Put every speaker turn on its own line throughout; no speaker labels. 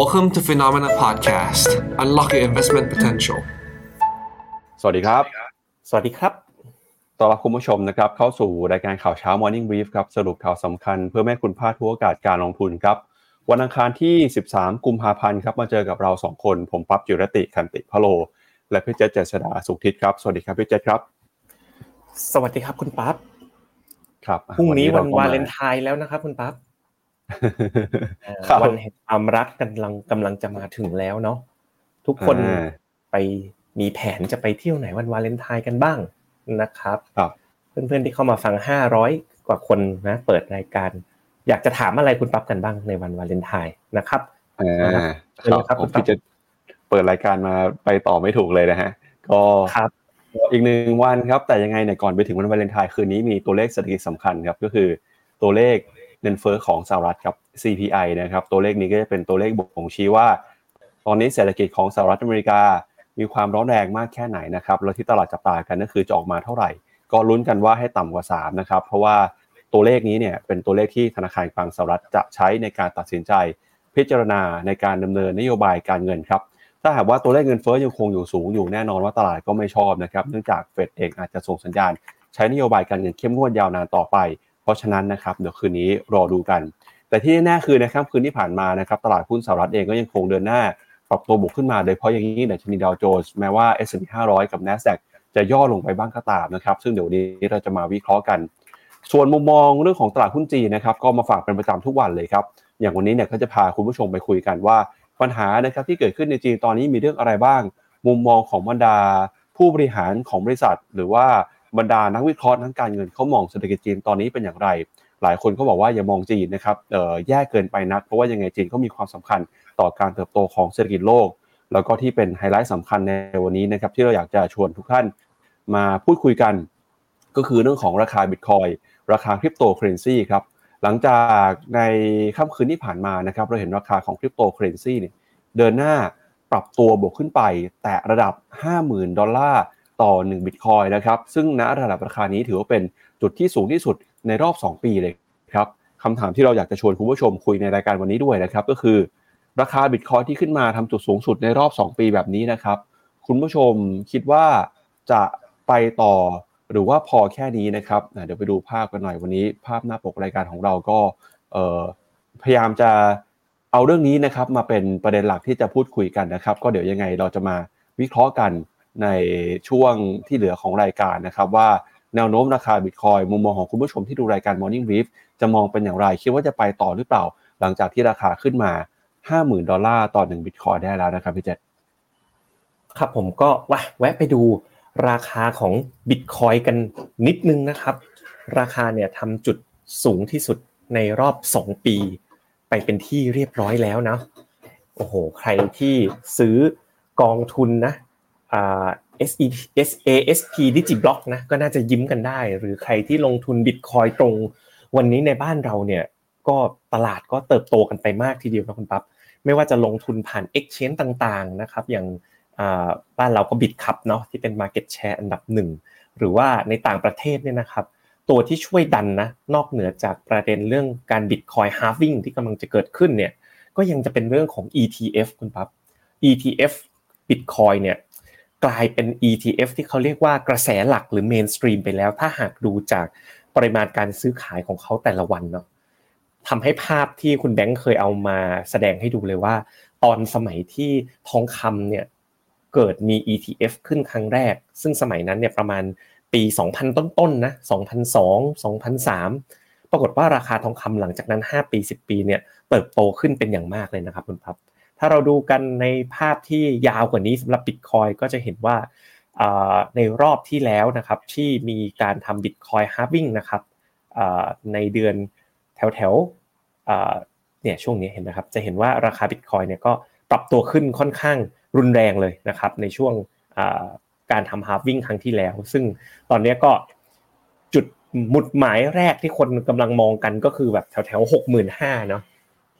Welcome to Phenomena Podcast. Unlock your investment potential.
สวัสดีครับ
สวัสดีครับ
ต้อนรับคุณผู้ชมนะครับ เข้าสู่รายการข่าวเช้า Morning Brief ครับ สรุปข่าวสำคัญเพื่อแม่คุณพลาดทุกโอกาสการลงทุนครับ วันอังคารที่ 13 กุมภาพันธ์ครับ มาเจอกับเรา 2 คน ผมปั๊บจิรติคันติพะโล และพี่เจษเจษดาสุขทิศครับ สวัสดีครับพี่เจษครับ
สวัสดีครับคุณปั๊บ
ครับ
พรุ่งนี้วัน
ก็ม
วาเลนไทน์แล้วนะครับคุณปั๊บเอ่อ
ครับ
วันแห่งความรักกำลังกำลังจะมาถึงแล้วเนาะทุกคน
อ่า
ไปมีแผนจะไปเที่ยวไหนวันวาเลนไทน์กันบ้างนะครับ
ครับ
เพื่อนๆที่เข้ามาฟังห้าร้อยกว่าคนนะเปิดรายการ อยากจะถามอะไรคุณปั๊บกันบ้างในวันวาเลนไทน์นะครับ
อ่า
เชิญเลยครับ
ผม
คุณปั๊บ
พี่เจษเปิดรายการมาไปต่อไม่ถูกเลยนะฮะ ก็
ครับ
อีกหนึ่งวันครับแต่ยังไงเนี่ยก่อนไปถึงวันวาเลนไทน์คืนนี้มีตัวเลขเศรษฐกิจสำคัญครับก็คือตัวเลข เงินเฟ้อของสหรัฐครับ CPI นะครับตัวเลขนี้ก็จะเป็นตัวเลขบ่งชี้ว่า ตอนนี้เศรษฐกิจของสหรัฐอเมริกา มีความร้อนแรงมากแค่ไหนนะครับแล้วที่ตลาดจับตากันก็คือจะออกมาเท่าไหร่ ก็ลุ้นกันว่าให้ต่ำกว่า 3 นะครับ เพราะว่าตัวเลขนี้เนี่ยเป็นตัวเลขที่ธนาคารกลางสหรัฐจะใช้ในการตัดสินใจ พิจารณาในการดำเนินนโยบายการเงินครับถ้าหากว่าตัวเลขเงินเฟ้อยังคงอยู่สูงอยู่แน่นอนว่าตลาดก็ไม่ชอบนะครับเนื่องจากเฟดเองอาจจะส่งสัญญาณ ใช้นโยบายการเงินเข้มงวดยาวนานต่อไป เพราะฉะนั้นนะครับเดี๋ยวคืนนี้รอดูกัน แต่ที่แน่ๆคือในค่ำคืนที่ผ่านมานะครับตลาดหุ้นสหรัฐเองก็ยังคงเดินหน้า ปรับตัวบวกขึ้นมาโดยเฉพาะอย่างยิ่งดัชนีดาวโจนส์แม้ว่า S&P 500 กับ NASDAQ จะย่อลงไปบ้างก็ตามนะครับ ซึ่งเดี๋ยวนี้เราจะมาวิเคราะห์กัน ส่วนมุมมองเรื่องของตลาดหุ้นจีนนะครับก็มาฝากเป็นประจำทุกวันเลยครับอย่างวันนี้เนี่ยก็จะพาคุณผู้ชมไปคุยกันว่า ปัญหานะครับที่เกิดขึ้นในจีนตอนนี้มีเรื่องอะไรบ้าง มุมมองของบรรดา ผู้บริหารของบริษัท หรือว่า บรรดานักวิเคราะห์ทางการเงินเขามองเศรษฐกิจจีนตอนนี้เป็นอย่างไร หลายคนก็บอกว่าอย่ามองจีนนะครับแย่เกินไปนัก เพราะว่ายังไงจีนก็มีความสำคัญต่อการเติบโตของเศรษฐกิจโลก แล้วก็ที่เป็นไฮไลท์สำคัญในวันนี้นะครับที่เราอยากจะชวนทุกท่านมาพูดคุยกัน ก็คือเรื่องของราคาบิตคอยน์ราคาคริปโตเคอร์เรนซีครับหลังจากในค่ำคืนที่ผ่านมานะครับเราเห็นราคาของคริปโตเคอร์เรนซีเนี่ยเดินหน้าปรับตัวบวกขึ้นไป แตะระดับ 50,000 ดอลลาร์ ต่อ1บิตคอยนะครับ ซึ่งณระดับราคานี้ถือว่าเป็นจุดที่สูงที่สุดในรอบ 2 ปีเลยครับคำถามที่เราอยากจะชวนคุณผู้ชมคุยในรายการวันนี้ด้วยนะครับ ก็คือราคาบิตคอยที่ขึ้นมาทำจุดสูงสุดในรอบ 2 ปีแบบนี้นะครับ คุณผู้ชมคิดว่าจะไปต่อหรือว่าพอแค่นี้นะครับเดี๋ยวไปดูภาพกันหน่อยวันนี้ ภาพหน้าปกรายการของเราก็พยายามจะเอาเรื่องนี้นะครับมาเป็นประเด็นหลักที่จะพูดคุยกันนะครับ ก็เดี๋ยวยังไงเราจะมาวิเคราะห์กัน ในช่วงที่เหลือของรายการนะครับว่าแนวโน้มราคาบิตคอยมุมมองของคุณผู้ชมที่ดูรายการ Morning Brief จะมองเป็นอย่างไร คิดว่าจะไปต่อหรือเปล่า หลังจากที่ราคาขึ้นมา 50,000 ดอลลาร์ต่อ1บิตคอยได้แล้วนะครับพี่เจษ
ครับผมก็วะแวะไปดูราคาของบิตคอยกันนิดนึงนะครับ ราคาเนี่ยทำจุดสูงที่สุดในรอบ 2 ปี ไปเป็นที่เรียบร้อยแล้วนะโอ้โห ใครที่ซื้อกองทุนนะ SASP Digiblock นะก็น่าจะยิ้มกันได้ หรือใครที่ลงทุนบิตคอยตรงวันนี้ในบ้านเราเนี่ยก็ตลาดก็เติบโตกันไปมากทีเดียวนะคุณปั๊บไม่ว่าจะลงทุนผ่าน Exchange ต่างๆนะครับอย่างบ้านเราก็บิตคัพเนาะที่เป็น Market Share อันดับหนึ่งหรือว่าในต่างประเทศเนี่ยนะครับตัวที่ช่วยดันนะนอกเหนือจากประเด็นเรื่องการบิตคอย halving ที่กำลังจะเกิดขึ้นเนี่ยก็ยังจะเป็นเรื่องของ ETF คุณปั๊บ ETF Bitcoin เนี่ย กลายเป็น ETF ที่เขาเรียกว่ากระแสหลักหรือ mainstream ไปแล้ว ถ้าหากดูจากปริมาณการซื้อขายของเขาแต่ละวันเนาะทำให้ภาพที่คุณแบงค์เคยเอามาแสดงให้ดูเลยว่า ตอนสมัยที่ทองคำเนี่ยเกิดมี ETF ขึ้นครั้งแรก ซึ่งสมัยนั้นเนี่ยประมาณปี 2000 ต้นๆนะ2002 2003 ปรากฏว่าราคาทองคำหลังจากนั้น 5 ปี 10 ปีเนี่ยเติบโตขึ้นเป็นอย่างมากเลยนะครับคุณพับ ถ้าเราดูกันในภาพที่ยาวกว่านี้สำหรับ Bitcoin ก็จะเห็นว่าในรอบที่แล้วนะครับที่มีการทำ Bitcoin halving นะครับในเดือนแถวแถวๆเนี่ยช่วงนี้เห็นนะครับจะเห็นว่าราคา Bitcoin เนี่ยก็ปรับตัวขึ้นค่อนข้างรุนแรงเลยนะครับในช่วงการทำ halving ครั้งที่แล้ว ซึ่งตอนนี้ก็จุดหมุดหมายแรกที่คนกำลังมองกันก็คือแบบแถวแถวหกหมื่นห้าเนาะ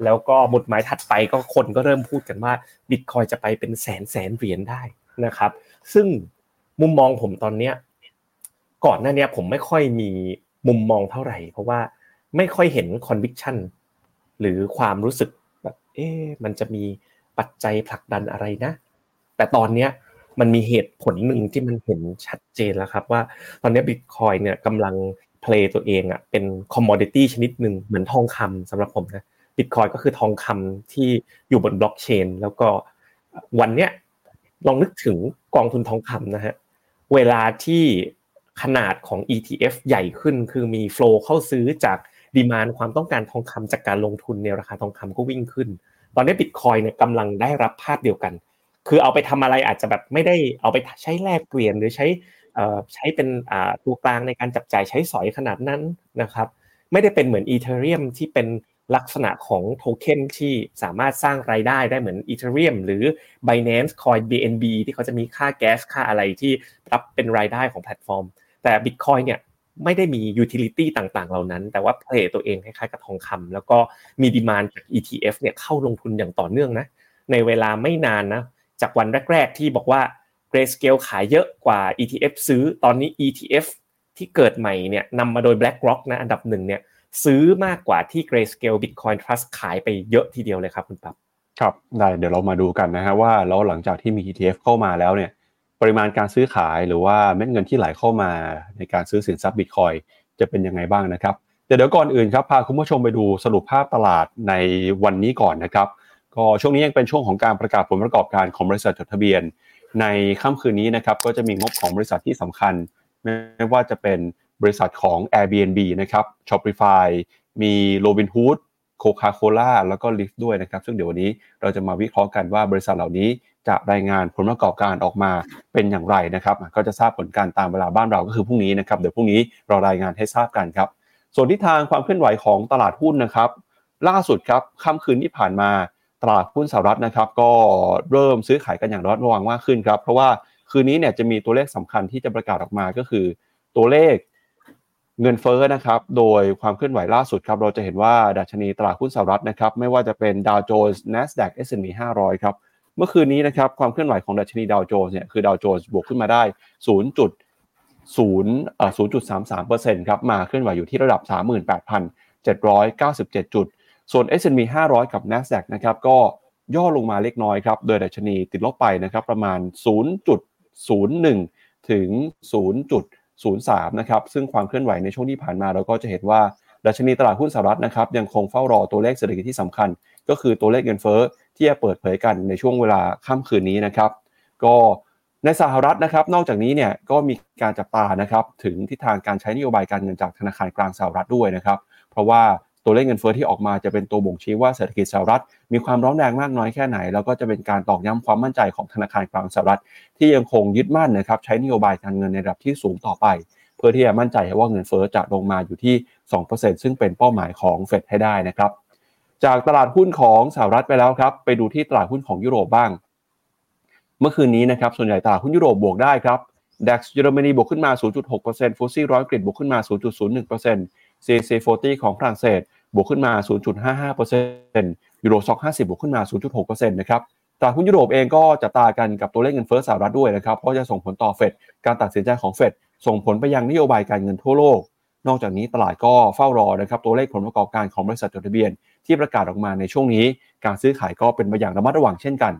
แล้วก็หมุดหมายถัดไปก็คนก็เริ่มพูดกันว่าบิตคอยจะไปเป็นแสนแสนเหรียญได้นะครับ ซึ่งมุมมองผมตอนเนี้ยก่อนหน้านี้ผมไม่ค่อยมีมุมมองเท่าไหร่ เพราะว่าไม่ค่อยเห็น conviction หรือความรู้สึกแบบเอ๊มันจะมีปัจจัยผลักดันอะไรนะ แต่ตอนเนี้ยมันมีเหตุผลหนึ่งที่มันเห็นชัดเจนแล้วครับว่าตอนนี้บิตคอยเนี่ยกำลังเพลย์ตัวเองอะเป็นคอมมอดิตี้ชนิดหนึ่งเหมือนทองคำสำหรับผมนะ บิตคอยก็คือทองคำที่อยู่บนบล็อกเชน แล้วก็วันเนี้ยลองนึกถึงกองทุนทองคำนะฮะเวลาที่ขนาดของ ETF ใหญ่ขึ้น คือมีโฟล์เข้าซื้อจากดีมานความต้องการทองคำจากการลงทุนในราคาทองคำก็วิ่งขึ้น ตอนนี้บิตคอยเนี่ยกำลังได้รับภาพเดียวกัน คือเอาไปทำอะไรอาจจะแบบไม่ได้เอาไปใช้แลกเปลี่ยนหรือใช้ใช้เป็นตัวกลางในการจับจ่ายใช้สอยขนาดนั้นนะครับ ไม่ได้เป็นเหมือนอีเทเรียมที่เป็น ลักษณะของโทเค็นที่สามารถสร้างรายได้ได้เหมือนอีเทเรียมหรือ Binance Coin BNB ที่เขาจะมีค่าแก๊สค่าอะไรที่รับเป็นรายได้ของแพลตฟอร์ม แต่ Bitcoin เนี่ยไม่ได้มี utility ต่างๆ เหล่านั้น แต่ว่า play ตัวเองคล้ายๆกับทองคำแล้วก็มี demand จาก ETF เนี่ยเข้าลงทุนอย่างต่อเนื่องนะในเวลาไม่นานนะจากวันแรก ๆ ที่บอกว่า Grayscale ขายเยอะกว่า ETF ซื้อตอนนี้ ETF ที่เกิดใหม่เนี่ยนำมาโดย BlackRock นะอันดับหนึ่งเนี่ย ซื้อมากกว่าที่ Grayscale Bitcoin Trust ขายไปเยอะทีเดียวเลยครับคุณปั๊บ
ครับได้เดี๋ยวเรามาดูกันนะฮะว่าแล้วหลังจากที่มี ETF เข้ามาแล้วเนี่ยปริมาณการซื้อขายหรือว่าเม็ดเงินที่ไหลเข้ามาในการซื้อสินทรัพย์บิตคอยจะเป็นยังไงบ้างนะครับเดี๋ยวก่อนอื่นครับพาคุณผู้ชมไปดูสรุปภาพตลาดในวันนี้ก่อนนะครับก็ช่วงนี้ยังเป็นช่วงของการประกาศผลประกอบการของบริษัทจดทะเบียน ในค่ำคืนนี้นะครับก็จะมีงบของบริษัทที่สำคัญไม่ว่าจะเป็น บริษัทของ Airbnb นะครับ Shopify มี Robinhood Coca-Cola แล้วก็ Lyft ด้วยนะครับ ซึ่งเดี๋ยววันนี้เราจะมาวิเคราะห์กันว่าบริษัทเหล่านี้จะรายงานผลประกอบการออกมาเป็นอย่างไรนะครับ ก็จะทราบผลการตามเวลาบ้านเราก็คือพรุ่งนี้นะครับ เดี๋ยวพรุ่งนี้เรารายงานให้ทราบกันครับ ส่วนที่ทางความเคลื่อนไหวของตลาดหุ้นนะครับ ล่าสุดครับค่ำคืนที่ผ่านมาตลาดหุ้นสหรัฐนะครับ ก็เริ่มซื้อขายกันอย่างระมัดระวังมากขึ้นครับ เพราะว่าคืนนี้เนี่ยจะมีตัวเลขสำคัญที่จะประกาศออกมาก็คือ ตัวเลข เงินเฟ้อนะครับ โดยความเคลื่อนไหวล่าสุดครับ เราจะเห็นว่าดัชนีตลาดหุ้นสหรัฐนะครับ ไม่ว่าจะเป็นดาวโจนส์ NASDAQ S&P 500 ครับ เมื่อคืนนี้นะครับ ความเคลื่อนไหวของดัชนีดาวโจนส์เนี่ย คือดาวโจนส์บวกขึ้นมาได้ 0. จุด0เอ่อ0.33%ครับ มาเคลื่อนไหวอยู่ที่ระดับ 38,797 จุด ส่วน S&P 500 กับ NASDAQ นะครับก็ย่อลงมาเล็กน้อยครับ โดยดัชนีติดลบไปนะครับประมาณ 0.01 ถึง 0.03 นะครับ ซึ่งความเคลื่อนไหวในช่วงที่ผ่านมาเราก็จะเห็นว่าดัชนีตลาดหุ้นสหรัฐนะครับยังคงเฝ้ารอตัวเลขเศรษฐกิจที่สำคัญ ก็คือตัวเลขเงินเฟ้อที่จะเปิดเผยกันในช่วงเวลาค่ำคืนนี้นะครับ ก็ในสหรัฐนะครับ นอกจากนี้เนี่ยก็มีการจับตานะครับถึงทิศทางการใช้นโยบายการเงินจากธนาคารกลางสหรัฐด้วยนะครับ เพราะว่า ตัวเลขเงินเฟ้อที่ออกมาจะเป็นตัวบ่งชี้ว่าเศรษฐกิจสหรัฐ มีความร้อนแรงมากน้อยแค่ไหน แล้วก็จะเป็นการตอกย้ำความมั่นใจของธนาคารกลางสหรัฐ ที่ยังคงยึดมั่นนะครับใช้นโยบายการเงินในระดับที่สูงต่อไป เพื่อที่จะมั่นใจว่าเงินเฟ้อจะลงมาอยู่ที่ 2%ซึ่งเป็นเป้าหมายของเฟดให้ได้นะครับจากตลาดหุ้นของสหรัฐไปแล้วครับไปดูที่ตลาดหุ้นของยุโรปบ้าง เมื่อคืนนี้นะครับส่วนใหญ่ตลาดหุ้นยุโรปบวกได้ครับดัคเยอรมนีบวกขึ้นมา 0.6%ฟูซี่ร้อยกรีดบวกขึ้นมา 0.01% CAC 40 ของฝรั่งเศส บวกขึ้นมา 0.55%ยูโรซ็อก50 บวกขึ้นมา 0.6%นะครับตลาดหุ้นยุโรปเองก็จะตากันกับตัวเลขเงินเฟ้อสหรัฐด้วยนะครับเพราะจะส่งผลต่อเฟดการตัดสินใจของเฟดส่งผลไปยังนโยบายการเงินทั่วโลก นอกจากนี้ตลาดก็เฝ้ารอนะครับตัวเลขผลประกอบการของบริษัทจดทะเบียน ที่ประกาศออกมาในช่วงนี้ การซื้อขายก็เป็นไปอย่างระมัดระวังเช่นกัน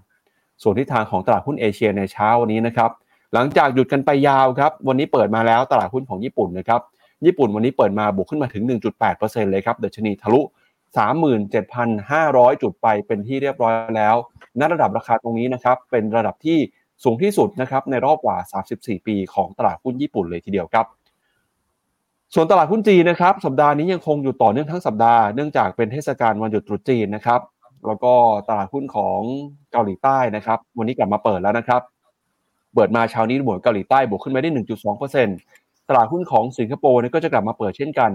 ส่วนทิศทางของตลาดหุ้นเอเชียในเช้าวันนี้นะครับหลังจากหยุดกันไปยาวครับวันนี้เปิดมาแล้วตลาดหุ้นของญี่ปุ่นนะครับ ญี่ปุ่นวันนี้เปิดมาบวกขึ้นมาถึง 1.8%เลยครับเดชนีทะลุ 37,500 จุดไปเป็นที่เรียบร้อยแล้วณระดับราคาตรงนี้นะครับเป็นระดับที่สูงที่สุดนะครับในรอบกว่า 34 ปีของตลาดหุ้นญี่ปุ่นเลยทีเดียวครับ ส่วนตลาดหุ้นจีนนะครับสัปดาห์นี้ยังคงอยู่ต่อเนื่องทั้งสัปดาห์เนื่องจากเป็นเทศกาลวันหยุดตรุษจีนนะครับแล้วก็ตลาดหุ้นของเกาหลีใต้นะครับ วันนี้กลับมาเปิดแล้วนะครับ เปิดมาเช้านี้หมวดเกาหลีใต้บวกขึ้นมาได้ 1.2% ตลาดหุ้นของสิงคโปร์ก็จะกลับมาเปิดเช่นกัน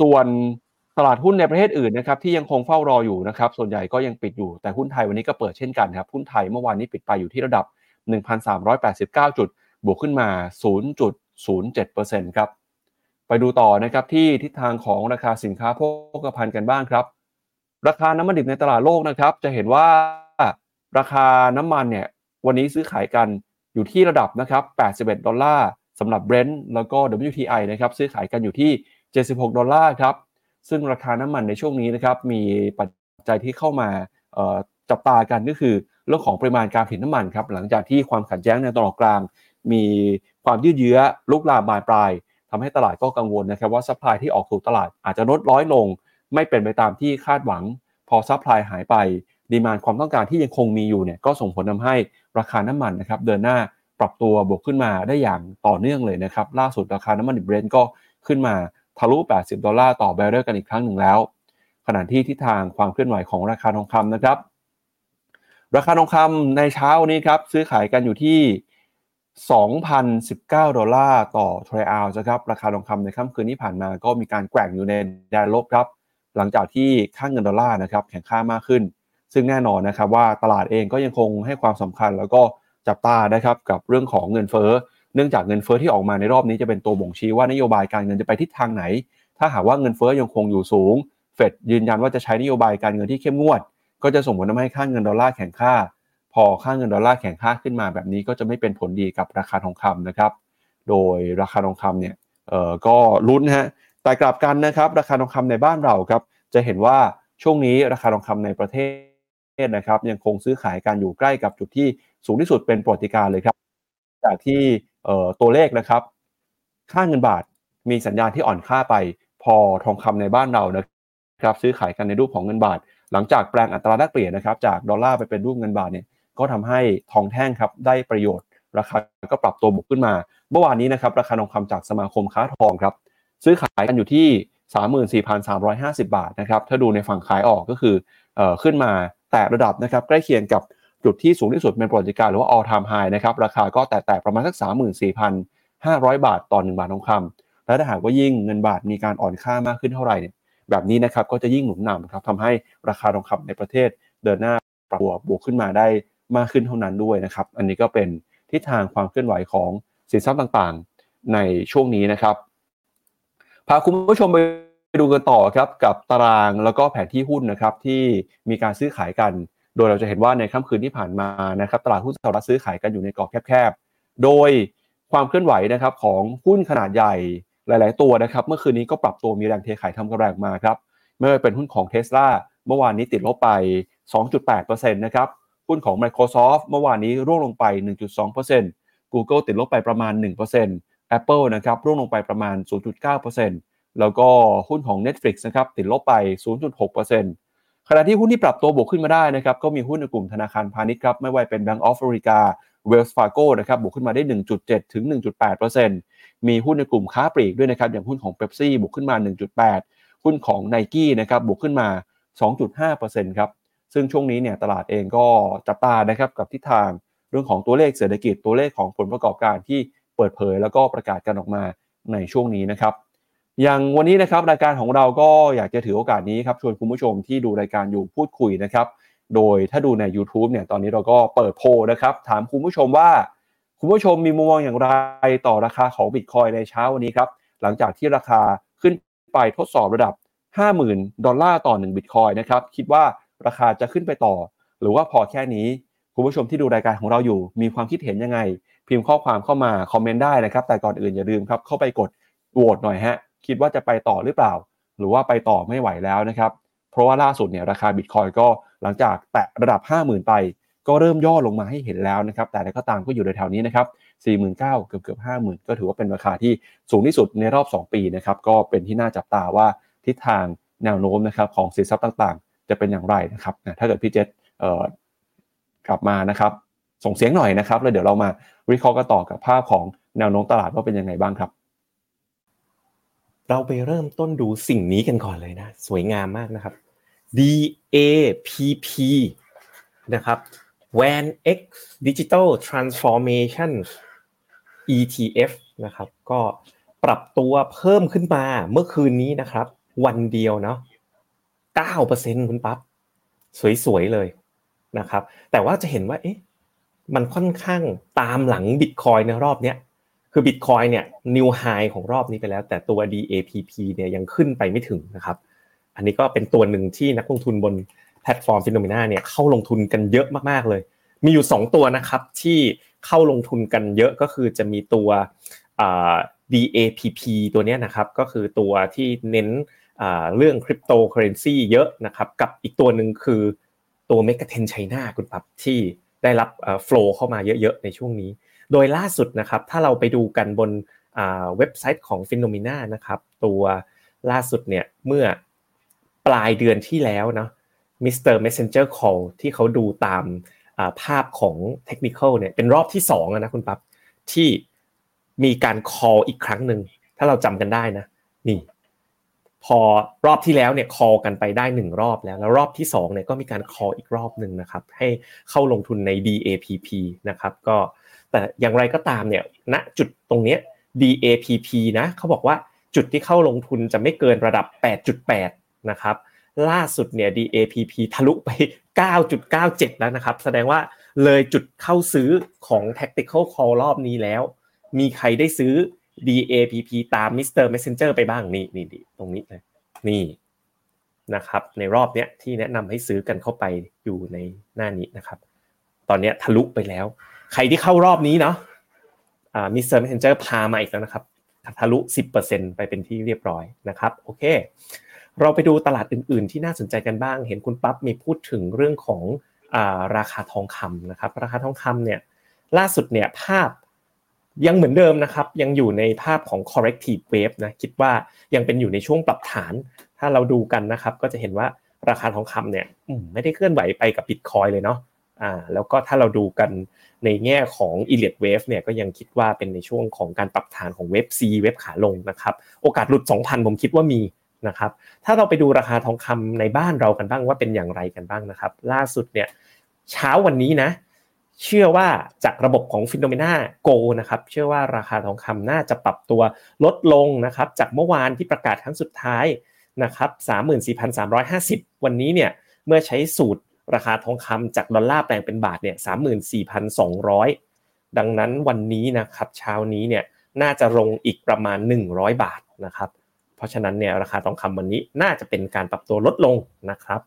ส่วนตลาดหุ้นในประเทศอื่นนะครับที่ยังคงเฝ้ารออยู่นะครับ ส่วนใหญ่ก็ยังปิดอยู่ แต่หุ้นไทยวันนี้ก็เปิดเช่นกันครับ หุ้นไทยเมื่อวานนี้ปิดไปอยู่ที่ระดับ 1,389 จุด บวกขึ้นมา 0.07%ครับ ไปดูต่อนะครับที่ทิศทางของราคาสินค้าโภคภัณฑ์กันบ้างครับ ราคาน้ำมันดิบในตลาดโลกนะครับ จะเห็นว่าราคาน้ำมันเนี่ยวันนี้ซื้อขายกันอยู่ที่ระดับนะครับ 81 ดอลลาร์ สำหรับเบรนท์แล้วก็ WTI นะครับซื้อขายกันอยู่ที่ 76 ดอลลาร์ครับ ซึ่งราคาน้ำมันในช่วงนี้นะครับมีปัจจัยที่เข้ามาจับตากันก็คือเรื่องของปริมาณการผลิตน้ำมันครับหลังจากที่ความขัดแย้งในตะวันออกกลาง มีความยืดเยื้อลุกลามบานปลายทำให้ตลาดก็กังวลนะครับว่า supply ที่ออกสู่ตลาดอาจจะลดน้อยลง ไม่เป็นไปตามที่คาดหวัง พอ supply หายไป demand ความต้องการที่ยังคงมีอยู่เนี่ยก็ส่งผลทำให้ราคาน้ำมันนะครับเดินหน้า ปรับตัวบวกขึ้นมาได้อย่างต่อเนื่องเลยนะครับ ล่าสุดราคาน้ำมันดิบเบรนท์ก็ขึ้นมาทะลุ 80 ดอลลาร์ต่อบาร์เรลกันอีกครั้งหนึ่งแล้ว ขณะที่ทิศทางความเคลื่อนไหวของราคาทองคำนะครับ ราคาทองคำในเช้านี้ครับซื้อขายกันอยู่ที่ 2,019 ดอลลาร์ต่อออนซ์นะครับราคาทองคำในค่ำคืนที่ผ่านมาก็มีการแกว่งอยู่ในแดนลบครับ หลังจากที่ค่าเงินดอลลาร์นะครับแข็งค่ามากขึ้น ซึ่งแน่นอนนะครับว่าตลาดเองก็ยังคงให้ความสำคัญแล้วก็ จับตานะครับกับเรื่องของเงินเฟ้อ เนื่องจากเงินเฟ้อที่ออกมาในรอบนี้จะเป็นตัวบ่งชี้ว่านโยบายการเงินจะไปทิศทางไหน ถ้าหากว่าเงินเฟ้อยังคงอยู่สูง เฟดยืนยันว่าจะใช้นโยบายการเงินที่เข้มงวด ก็จะส่งผลทำให้ค่าเงินดอลลาร์แข็งค่า พอค่าเงินดอลลาร์แข็งค่าขึ้นมาแบบนี้ก็จะไม่เป็นผลดีกับราคาทองคำนะครับ โดยราคาทองคำเนี่ยเอ่อก็ลุ้นฮะแต่กลับกันนะครับราคาทองคำในบ้านเราครับจะเห็นว่าช่วงนี้ราคาทองคำในประเทศนะครับยังคงซื้อขายกันอยู่ใกล้กับจุดที่ สูงที่สุดเป็นประวัติการเลยครับ จากที่ตัวเลขนะครับ ค่าเงินบาทมีสัญญาณที่อ่อนค่าไป พอทองคำในบ้านเรานะครับซื้อขายกันในรูปของเงินบาท หลังจากแปลงอัตราแลกเปลี่ยนนะครับ จากดอลลาร์ไปเป็นรูปเงินบาทเนี่ยก็ทำให้ทองแท่งครับได้ประโยชน์ ราคาก็ปรับตัวบวกขึ้นมา เมื่อวานนี้นะครับราคาทองคำจากสมาคมค้าทองครับ ซื้อขายกันอยู่ที่34,350 บาทนะครับ ถ้าดูในฝั่งขายออกก็คืออขึ้นมาแต่ระดับนะครับใกล้เคียงกับ จุดที่สูงที่สุดเป็นประวัติการหรือว่า all time high นะครับราคาก็แตะๆประมาณสัก 34,500 บาทต่อ1บาททองคำและถ้าหากว่ายิ่งเงินบาทมีการอ่อนค่ามากขึ้นเท่าไหร่เนี่ยแบบนี้นะครับก็จะยิ่งหนุนนำครับทำให้ราคาทองคำในประเทศเดินหน้าปรับตัวบวกขึ้นมาได้มากขึ้นเท่านั้นด้วยนะครับ อันนี้ก็เป็นทิศทางความเคลื่อนไหวของสินทรัพย์ต่างๆ ในช่วงนี้นะครับ พาคุณผู้ชมไปดูกันต่อครับกับตารางแล้วก็แผนที่หุ้นนะครับที่มีการซื้อขายกัน โดยเราจะเห็นว่าในค่ำคืนที่ผ่านมานะครับตลาดหุ้นสหรัฐซื้อขายกันอยู่ในกรอบแคบๆ โดยความเคลื่อนไหวนะครับของหุ้นขนาดใหญ่หลาย ๆ ตัวนะครับเมื่อคืนนี้ก็ปรับตัวมีแรงเทขายทำกำไรมาครับไม่ว่าเป็นหุ้นของ t ท s l a เมื่อวานนี้ติดลบไป 2.8%นะครับหุ้นของ Microsoft เมื่อวานนี้ร่วงลงไป 1.2% Google ติดลบไปประมาณ 1% Apple นะครับร่วงลงไปประมาณ 0.9%แล้วก็หุ้นของ Netflix นะครับติดลบไป 0.6% ขณะที่หุ้นที่ปรับตัวบวกขึ้นมาได้นะครับก็มีหุ้นในกลุ่มธนาคารพาณิชย์ครับไม่ว่าเป็น Bank of America Wells Fargo นะครับบวกขึ้นมาได้ 1.7 ถึง 1.8%มีหุ้นในกลุ่มค้าปลีกด้วยนะครับอย่างหุ้นของ Pepsi บวกขึ้นมา 1.8 หุ้นของ n i กี้นะครับบวกขึ้นมา 2.5%ครับซึ่งช่วงนี้เนี่ยตลาดเองก็จับตานะครับกับทิศทางเรื่องของตัวเลขเศรษฐกิจตัวเลขของผลประกอบการที่เปิดเผย แล้วก็ประกาศกันออกมาในช่วงนี้นะครับ อย่างวันนี้นะครับรายการของเราก็อยากจะถือโอกาสนี้ครับชวนคุณผู้ชมที่ดูรายการอยู่พูดคุยนะครับ โดยถ้าดูใน YouTube เนี่ยตอนนี้เราก็เปิดโพลนะครับ ถามคุณผู้ชมว่า คุณผู้ชมมีมุมมองอย่างไรต่อราคาของบิตคอยในเช้าวันนี้ครับ หลังจากที่ราคาขึ้นไปทดสอบระดับ 50,000 ดอลลาร์ต่อ1บิตคอยนะครับคิดว่าราคาจะขึ้นไปต่อ หรือว่าพอแค่นี้ คุณผู้ชมที่ดูรายการของเราอยู่ มีความคิดเห็นยังไง พิมพ์ข้อความเข้ามาคอมเมนต์ได้นะครับ แต่ก่อนอื่นอย่าลืมครับเข้าไปกดโหวตหน่อยฮะ คิดว่าจะไปต่อหรือเปล่า หรือว่าไปต่อไม่ไหวแล้วนะครับ เพราะว่าล่าสุดเนี่ยราคาบิตคอยก็หลังจากแตะระดับ 50,000 ไป ก็เริ่มย่อลงมาให้เห็นแล้วนะครับ แต่ก็ตามก็อยู่ในแถวนี้นะครับ 49,000 เกือบเกือบ50,000 ก็ถือว่าเป็นราคาที่สูงที่สุดในรอบ 2 ปีนะครับ ก็เป็นที่น่าจับตาว่าทิศทางแนวโน้มนะครับของสินทรัพย์ต่างๆ จะเป็นอย่างไรนะครับ ถ้าเกิดพี่เจษกลับมานะครับ ส่งเสียงหน่อยนะครับ แล้วเดี๋ยวเรามาวิเคราะห์กันต่อกับภาพของแนวโน้มตลาดว่าเป็นยังไงบ้างครับ
เราไปเริ่มต้นดูสิ่งนี้กันก่อนเลยนะ สวยงามมากนะครับ DAPP นะครับ WAN X Digital Transformation ETF นะครับ ก็ปรับตัวเพิ่มขึ้นมาเมื่อคืนนี้นะครับ วันเดียวเนาะ9%คุณปั๊บสวยๆเลยนะครับ แต่ว่าจะเห็นว่าเอ๊ะมันค่อนข้างตามหลังบิตคอยในรอบเนี้ย คือบิตคอยเนี่ยนิวไฮของรอบนี้ไปแล้ว แต่ตัว DAPP เนี่ยยังขึ้นไปไม่ถึงนะครับ อันนี้ก็เป็นตัวหนึ่งที่นักลงทุนบนแพลตฟอร์ม Finnomena เนี่ยเข้าลงทุนกันเยอะมากๆเลย มีอยู่ 2 ตัวนะครับที่เข้าลงทุนกันเยอะก็คือจะมีตัว DAPP ตัวนี้นะครับก็คือตัวที่เน้นเรื่องคริปโตเคอร์เรนซีเยอะนะครับกับอีกตัวหนึ่งคือตัว MEGA 10 China คุณปั๊บที่ได้รับ flow เข้ามาเยอะๆในช่วงนี้ โดยล่าสุดนะครับถ้าเราไปดูกันบนเว็บไซต์ของ p h e n o m e n a นะครับตัวล่าสุดเนี่ยเมื่อปลายเดือนที่แล้วเนาะ Mr. Messenger Call ที่เขาดูตามภาพของเทคนิคเนี่ยเป็นรอบที่2นะคุณปั๊บที่มีการ call อีกครั้งหนึ่งถ้าเราจำกันได้นะนี่พอรอบที่แล้วเนี่ย call กันไปได้หนึ่งรอบแล้ว แล้วรอบที่2เนี่ยก็มีการ call อีกรอบหนึ่งนะครับให้เข้าลงทุนใน DAPP นะครับก็ แต่อย่างไรก็ตามเนี่ยณจุดตรงเนี้ย DAPP นะเขาบอกว่าจุดที่เข้าลงทุนจะไม่เกินระดับ 8.8 นะครับล่าสุดเนี่ย DAPP ทะลุไป 9.97 แล้วนะครับ แสดงว่าเลยจุดเข้าซื้อของ tactical call รอบนี้แล้ว มีใครได้ซื้อ DAPP ตาม Mr. Messenger ไปบ้างนี่นี่ตรงนี้เลยนี่นะครับ ในรอบเนี้ยที่แนะนำให้ซื้อกันเข้าไปอยู่ในหน้านี้นะครับ ตอนนี้ทะลุไปแล้ว ใครที่เข้ารอบนี้เนาะอ่า Mr. Messenger พามาอีกแล้วนะครับทะลุ 10%ไปเป็นที่เรียบร้อยนะครับโอเค เราไปดูตลาดอื่น ๆ ที่น่าสนใจกันบ้าง เห็นคุณปั๊บมีพูดถึงเรื่องของราคาทองคำนะครับ ราคาทองคำเนี่ยล่าสุดเนี่ยภาพยังเหมือนเดิมนะครับ ยังอยู่ในภาพของ corrective wave นะคิดว่ายังเป็นอยู่ในช่วงปรับฐาน ถ้าเราดูกันนะครับ ก็จะเห็นว่าราคาทองคำเนี่ยไม่ได้เคลื่อนไหวไปกับ Bitcoin เลยเนาะ อ่าแล้วก็ถ้าเราดูกันในแง่ของ e l i o t Wave เนี่ยก็ยังคิดว่าเป็นในช่วงของการปรับฐานของเว็บ C เว็บขาลงนะครับโอกาสหลุด 2,000 ผมคิดว่ามีนะครับถ้าเราไปดูราคาทองคำในบ้านเรากันบ้างว่าเป็นอย่างไรกันบ้างนะครับ ล่าสุดเนี่ยเช้าวันนี้นะเชื่อว่าจากระบบของฟิโนเมนาโกนะครับเชื่อว่าราคาทองคำน่าจะปรับตัวลดลงนะครับจากเมื่อวานที่ประกาศครั้งสุดท้ายนะครับ34,350 วันนี้เนี่ยเมื่อใช้สูตร ราคาทองคำจากดอลลาร์แปลงเป็นบาทเนี่ย34,200ดังนั้นวันนี้นะครับเช้านี้เนี่ยน่าจะลงอีกประมาณ 100 บาทนะครับ เพราะฉะนั้นเนี่ยราคาทองคำวันนี้น่าจะเป็นการปรับตัวลดลงนะครับ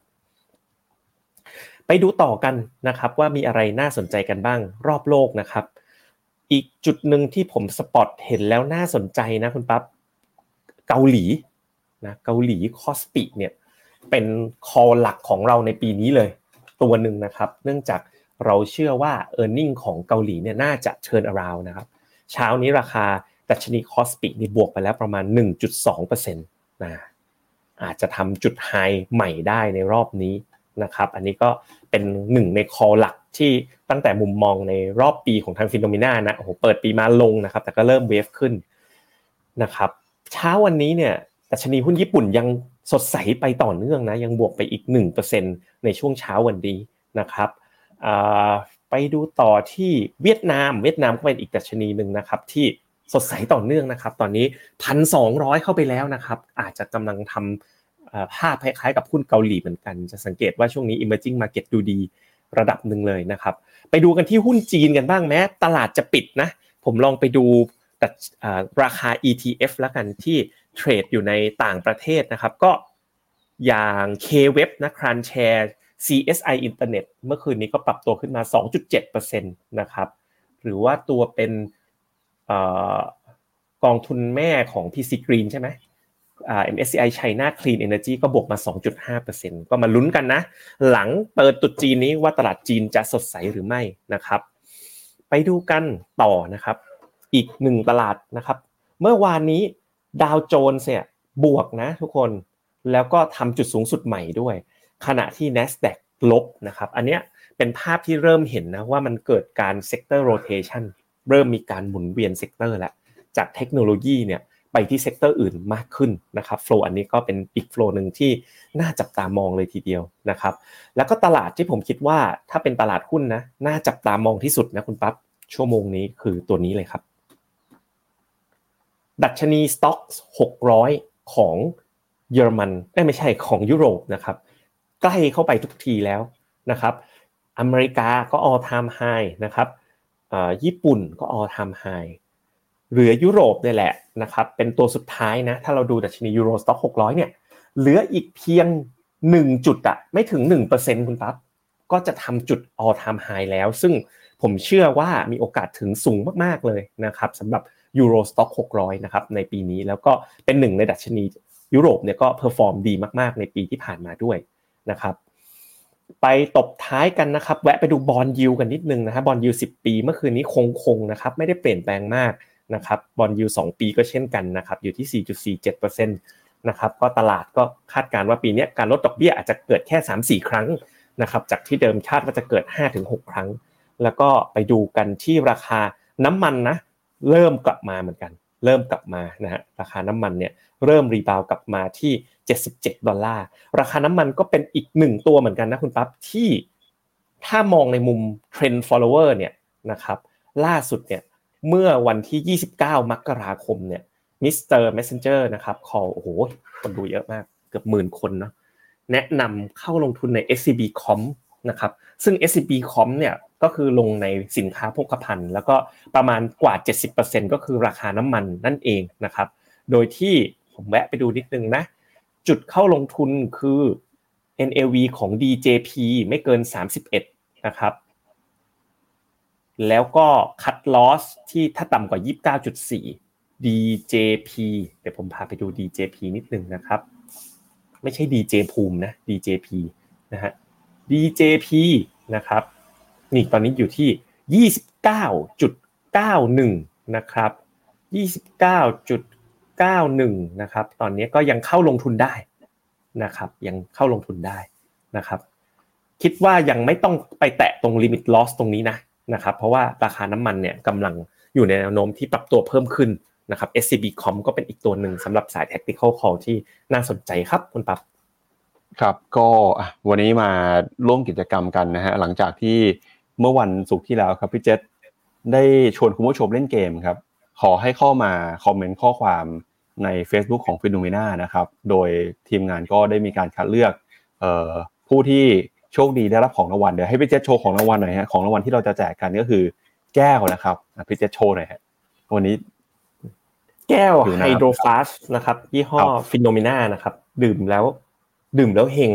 ไปดูต่อกันนะครับว่ามีอะไรน่าสนใจกันบ้างรอบโลกนะครับ อีกจุดหนึ่งที่ผม spot เห็นแล้วน่าสนใจนะคุณปั๊บเกาหลีนะเกาหลี KOSPI เนี่ยเป็น call หลักของเราในปีนี้เลย ตัวหนึ่งนะครับ เนื่องจากเราเชื่อว่า e a r n i n g ของเกาหลีเนี่ยน่าจะเชิญอราวนะครับ เช้านี้ราคาดัชนี KOSPI นี่บวกไปแล้วประมาณ 1.2%นะอาจจะทำจุด high ใหม่ได้ในรอบนี้นะครับ อันนี้ก็เป็นหนึ่งในคอหลักที่ตั้งแต่มุมมองในรอบปีของทางฟิโนเมนานะโอ้โหเปิดปีมาลงนะครับ แต่ก็เริ่มเวฟขึ้นนะครับ เช้าวันนี้เนี่ยดัชนีหุ้นญี่ปุ่นยัง สดใสไปต่อเนื่องนะยังบวกไปอีก 1%ในช่วงเช้าวันนี้นะครับไปดูต่อที่เวียดนาม เวียดนามก็เป็นอีกดัชนีหนึ่งนะครับ ที่สดใสต่อเนื่องนะครับ ตอนนี้พันสองร้อยเข้าไปแล้วนะครับ อาจจะกำลังทำภาพคล้ายๆกับหุ้นเกาหลีเหมือนกัน จะสังเกตว่าช่วงนี้ emerging market ดูดีระดับหนึ่งเลยนะครับ ไปดูกันที่หุ้นจีนกันบ้างแม้ ตลาดจะปิดนะ ผมลองไปดูราคา ETF แล้วกันที่ เทรดอยู่ในต่างประเทศนะครับก็อย่าง K-Web นะ Crunchshare CSI Internet เมื่อคืนนี้ก็ปรับตัวขึ้นมา 2.7%นะครับหรือว่าตัวเป็นกองทุนแม่ของ PC Green ใช่ไหม MSCI China Clean Energy ก็บวกมา 2.5%ก็มาลุ้นกันนะ หลังเปิดตุดจีนนี้ว่าตลาดจีนจะสดใสหรือไม่นะครับ ไปดูกันต่อนะครับ อีกหนึ่งตลาดนะครับ เมื่อวานนี้ ดาวโจนส์เนี่ยบวกนะทุกคนแล้วก็ทำจุดสูงสุดใหม่ด้วย ขณะที่ NASDAQ ลบนะครับ อันเนี้ยเป็นภาพที่เริ่มเห็นนะว่ามันเกิดการ sector rotation เริ่มมีการหมุนเวียน sector แล้วจากเทคโนโลยีเนี่ยไปที่ sector อื่นมากขึ้นนะครับ flow อันนี้ก็เป็นอีก flow หนึ่งที่น่าจับตามองเลยทีเดียวนะครับแล้วก็ตลาดที่ผมคิดว่าถ้าเป็นตลาดหุ้นนะน่าจับตามองที่สุดนะคุณปั๊บชั่วโมงนี้คือตัวนี้เลยครับ ดัชนีสต็อก600 ของเยอรมันไม่ใช่ของยุโรปนะครับใกล้เข้าไปทุกทีแล้วนะครับอเมริกาก็ all time high นะครับญี่ปุ่นก็ all time high เหลือยุโรปเนี่ยแหละนะครับเป็นตัวสุดท้ายนะถ้าเราดูดัชนียูโรสต็อก600เนี่ยเหลืออีกเพียง 1 จุดอะไม่ถึง 1%คุณปั๊บก็จะทำจุด all time high แล้ว ซึ่งผมเชื่อว่ามีโอกาสถึงสูงมากๆเลยนะครับสำหรับ ยูโรสต็อก600นะครับในปีนี้แล้วก็เป็นหนึ่งในดัชนียุโรปเนี่ยก็ perform ดีมากๆ ในปีที่ผ่านมาด้วยนะครับไปตบท้ายกันนะครับ แวะไปดู bond yield กันนิดนึงนะครับบอลยูสิปีเมื่อคืนนี้คงคงนะครับไม่ได้เปลี่ยนแปลงมากนะครับ bond yield สองปีก็เช่นกันนะครับอยู่ที่ 4.47%นะครับก็ตลาดก็คาดการณ์ว่าปีนี้การลดดอกเบี้ยอาจจะเกิดแค่ 3-4 ครั้งนะครับจากที่เดิมคาดว่าจะเกิด 5-6 ครั้ง แล้วก็ไปดูกันที่ราคาน้ำมันนะ เริ่มกลับมาเหมือนกัน เริ่มกลับมานะฮะราคาน้ำมันเนี่ยเริ่ม rebound กลับมาที่ 77 ดอลลาร์ ราคาน้ำมันก็เป็นอีกหนึ่งตัวเหมือนกันนะคุณปั๊บที่ถ้ามองในมุมเทรนด์ follower เนี่ยนะครับล่าสุดเนี่ยเมื่อวันที่ 29 มกราคมเนี่ย Mr. Messenger นะครับ call โอ้โหคนดูเยอะมากเกือบหมื่นคนเนาะแนะนำเข้าลงทุนใน SCB Com นะครับซึ่ง SCB Com เนี่ยก็คือลงในสินค้าโภคภัณฑ์ แล้วก็ประมาณกว่า 70%ก็คือราคาน้ำมันนั่นเองนะครับโดยที่ผมแวะไปดูนิดนึงนะจุดเข้าลงทุนคือ NAV ของ DJP ไม่เกิน 31 นะครับแล้วก็คัดลอสที่ถ้าต่ำกว่า 29.4 DJP เดี๋ยวผมพาไปดู DJP นิดนึงนะครับ ไม่ใช่ DJ ภูมินะ DJP นะฮะ DJP นะครับนี่ตอนนี้อยู่ที่ 29.91 นะครับ 29.91 นะครับ ตอนนี้ก็ยังเข้าลงทุนได้นะครับ ยังเข้าลงทุนได้นะครับ คิดว่ายังไม่ต้องไปแตะตรงลิมิตลอสตรงนี้นะนะครับ เพราะว่าราคาน้ำมันเนี่ยกำลังอยู่ในแนวโน้มที่ปรับตัวเพิ่มขึ้นนะครับ SCB Com ก็เป็นอีกตัวหนึ่งสำหรับสาย Tactical Call ที่น่าสนใจครับคุณปั๊บ
ครับก็วันนี้มาร่วมกิจกรรมกันนะฮะหลังจากที่เมื่อวันศุกร์ที่แล้วครับพี่เจษได้ชวนคุณผู้ชมเล่นเกมครับ ขอให้เข้ามาคอมเมนต์ข้อความใน Facebook ของ p h e n o m e n a นะครับ โดยทีมงานก็ได้มีการคัดเลือกผู้ที่โชคดีได้รับของรางวัลเดี๋ยวให้พี่เจษโชว์ของรางวัลหน่อยฮะของรางวัลที่เราจะแจกกันก็คือแก้วนะครับพี่เจษโชว์หน่อยฮะวันนี้
แก้ว Hydro Flask นะครับ ยี่ห้อ Finnomena นะครับ ดื่มแล้ว ดื่มแล้วเฮง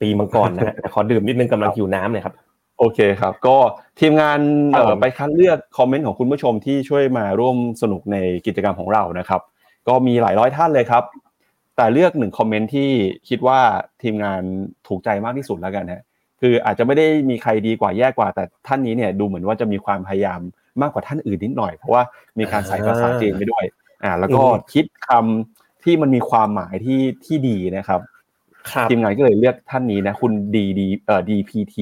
ปีมังกรนะฮะแต่ขอดื่มนิดนึงกำลังหิวน้ำเลยครับ
โอเคครับ ก็ทีมงานไปคัดเลือกคอมเมนต์ของคุณผู้ชมที่ช่วยมาร่วมสนุกในกิจกรรมของเรานะครับ ก็มีหลายร้อยท่านเลยครับ แต่เลือกหนึ่งคอมเมนต์ที่คิดว่าทีมงานถูกใจมากที่สุดแล้วกันนะคืออาจจะไม่ได้มีใครดีกว่าแย่กว่า แต่ท่านนี้เนี่ยดูเหมือนว่าจะมีความพยายามมากกว่าท่านอื่นนิดหน่อยเพราะว่ามีการใส่ภาษาจีนไปด้วย อ่า แล้วก็คิดคำที่มันมีความหมายที่ที่ดีนะครับ ทีมงานก็เลยเลือกท่านนี้นะคุณดีดีเอ่อ DPT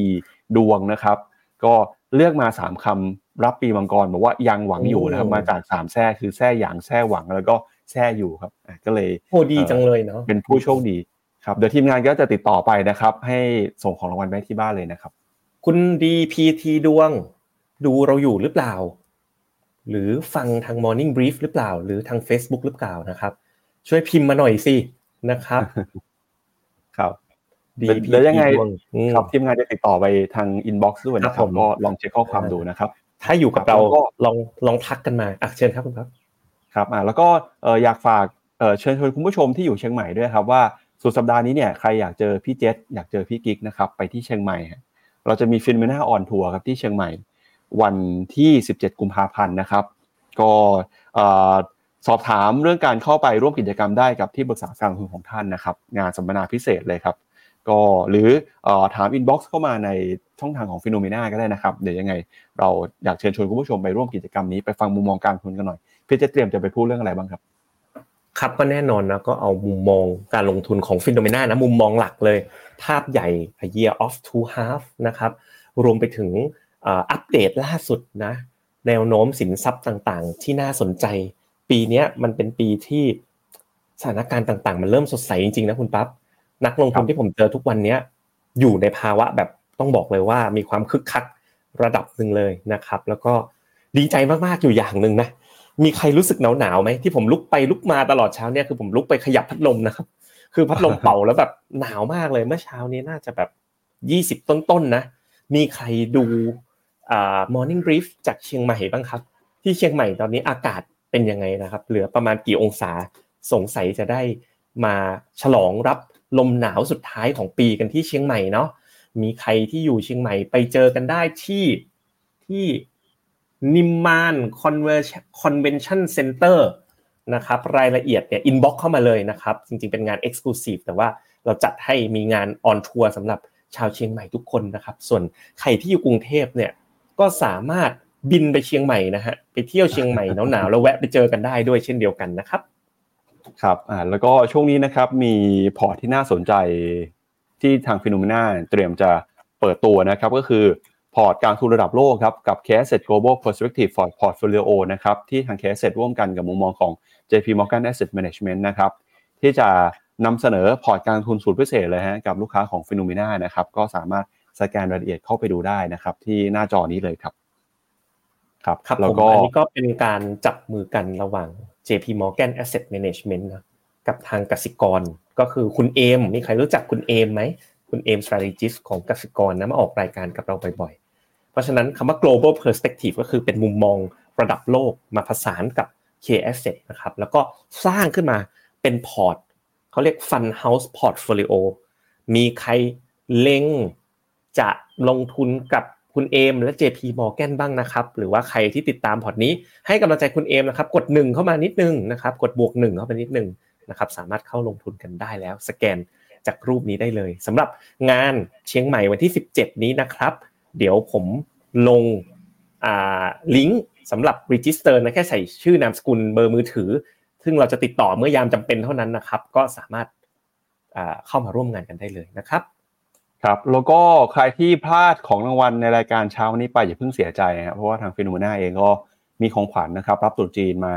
ดวงนะครับ ก็เลือกมาสามคำรับปีมังกรบอกว่ายังหวังอยู่นะครับมาจากสามแท้คือแท้หยางแท้หวังแล้วก็แท้อยู่ครับก็เลย
โอ้ดีจังเลยเนาะ
เป็นผู้โชคดีครับเดี๋ยวทีมงานก็จะติดต่อไปนะครับ ให้ส่งของรางวัลไปที่บ้านเลยนะครับ
คุณ DPT ดวง ดูเราอยู่หรือเปล่า หรือฟังทาง Morning Brief หรือเปล่า หรือทาง Facebook หรือเปล่านะครับ ช่วยพิมพ์มาหน่อยสินะครับ
ครับ
DPT
แล้วยังไง
ดวงอืม
ครับทีมงานจะติดต่อไปทางอินบ็อกซ์ด้วยนะค
ครั
รับบ
ผม
ก็ลองเช็คข้อความดูนะครับ
ถ้าอยู่กับเรา
แล้วก็
ลองลองทักกันมาอะเชิญครับคุณครับ
ครับอ่าแล้วก็เอ่ออยากฝากเอ่อเชิญชวนคุณผู้ชมที่อยู่เชียงใหม่ด้วยครับว่าสุดสัปดาห์นี้เนี่ยใครอยากเจอพี่เจษอยากเจอพี่กิ๊กนะครับไปที่เชียงใหม่ฮะเราจะมี Finnomena on tour ครับที่เชียงใหม่ วันที่ 17 กุมภาพันธ์นะครับ ก็เอ่อ สอบถามเรื่องการเข้าไปร่วมกิจกรรมได้กับที่ปรึกษาการลงทุนของท่านนะครับ งานสัมมนาพิเศษเลยครับก็หรืออถาม inbox เข้ามาในช่องทางของ Finnomena ก็ได้นะครับ เดี๋ยวยังไง เราอยากเชิญชวนคุณผู้ชมไปร่วมกิจกรรมนี้ไปฟังมุมมองการลงทุนกันหน่อยพี่จะเตรียมจะไปพูดเรื่องอะไรบ้างครับ
ครับก็แน่นอนนะก็เอามุมมองการลงทุนของฟิโนเมนานะมุมมองหลักเลย ภาพใหญ่ a year of two half นะครับรวมไปถึงอัปเดตล่าสุดนะแนวโน้มสินทรัพย์ต่างๆ ที่น่าสนใจ ปีเนี้ยมันเป็นปีที่สถานการณ์ต่าง ๆ มันเริ่มสดใสจริงๆนะคุณปั๊บนักลงทุนที่ผมเจอทุกวันเนี้ยอยู่ในภาวะแบบต้องบอกเลยว่ามีความคึกคักระดับหนึ่งเลยนะครับ แล้วก็ดีใจมากๆอยู่อย่างหนึ่งนะมีใครรู้สึกหนาวหนาวๆไหมที่ผมลุกไปลุกมาตลอดเช้าเนี่ยคือผมลุกไปขยับพัดลมนะครับ คือพัดลมเป่าแล้วแบบหนาวมากเลยเมื่อเช้านี้น่าจะแบบยี่สิบต้นๆนะ มีใครดูอ่า morning brief จากเชียงใหม่บ้างครับ ที่เชียงใหม่ตอนนี้อากาศ เป็นยังไงนะครับ เหลือประมาณกี่องศาสงสัยจะได้มาฉลองรับลมหนาวสุดท้ายของปีกันที่เชียงใหม่เนาะมีใครที่อยู่เชียงใหม่ไปเจอกันได้ที่ที่นิมมานคอนเวนชั่นเซ็นเตอร์นะครับรายละเอียดเนี่ย inbox เข้ามาเลยนะครับจริงๆเป็นงาน Exclusive แต่ว่าเราจัดให้มีงาน on tour สำหรับชาวเชียงใหม่ทุกคนนะครับ ส่วนใครที่อยู่กรุงเทพเนี่ยก็สามารถ บินไปเชียงใหม่นะฮะไปเที่ยวเชียงใหม่หนาวๆแล้วแวะไปเจอกันได้ด้วยเช่นเดียวกันนะครับ
ครับอ่าแล้วก็ช่วงนี้นะครับมีพอร์ตที่น่าสนใจที่ทาง Finnomena เตรียมจะเปิดตัวนะครับก็คือพอร์ตการลงทุนระดับโลกครับกับ c a s e t Global Perspective for Portfolio นะครับที่ทาง c a s e t ร่วมกันกับมุมมองของ JP Morgan Asset Management นะครับที่จะนำเสนอพอร์ตการลงทุนสูตรพิเศษเลยฮะกับลูกค้าของ Finnomena นะครับก็สามารถสแกนรายละเอียดเข้าไปดูได้นะครับที่หน้าจอนี้เลยครับ
ครับครับแล้วก็อันนี้ก็เป็นการจับมือกันระหว่าง JP Morgan Asset Management นะกับทางกสิกร ก็คือคุณเอมมีใครรู้จักคุณเอมไหมคุณเอม strategist ของกสิกรนะมาออกรายการกับเราบ่อยๆ เพราะฉะนั้นคำว่า global perspective ก็คือเป็นมุมมองระดับโลกมาผสานกับ K Asset นะครับแล้วก็สร้างขึ้นมาเป็นพอร์ตเขาเรียก fund house portfolio มีใครเล็งจะลงทุนกับ คุณเอมและ JP Morgan บ้างนะครับ หรือว่าใครที่ติดตามพอร์ตนี้ ให้กำลังใจคุณเอมนะครับ กดหนึ่งเข้ามานิดนึงนะครับ กดบวกหนึ่งเข้าไปนิดนึงนะครับ สามารถเข้าลงทุนกันได้แล้ว สแกนจากรูปนี้ได้เลยสำหรับงานเชียงใหม่วันที่ 17 นี้นะครับ เดี๋ยวผมลงลิงก์สำหรับ register นะแค่ใส่ชื่อนามสกุลเบอร์มือถือ ซึ่งเราจะติดต่อเมื่อยามจำเป็นเท่านั้นนะครับ ก็สามารถเข้ามาร่วมงานกันได้เลยนะครับ
ครับแล้วก็ใครที่พลาดของรางวัลในรายการเช้าวันนี้ไปอย่าเพิ่งเสียใจนะครับเพราะว่าทาง Finnomena เองก็มีของขวัญนะครับ รับตรุษจีนมา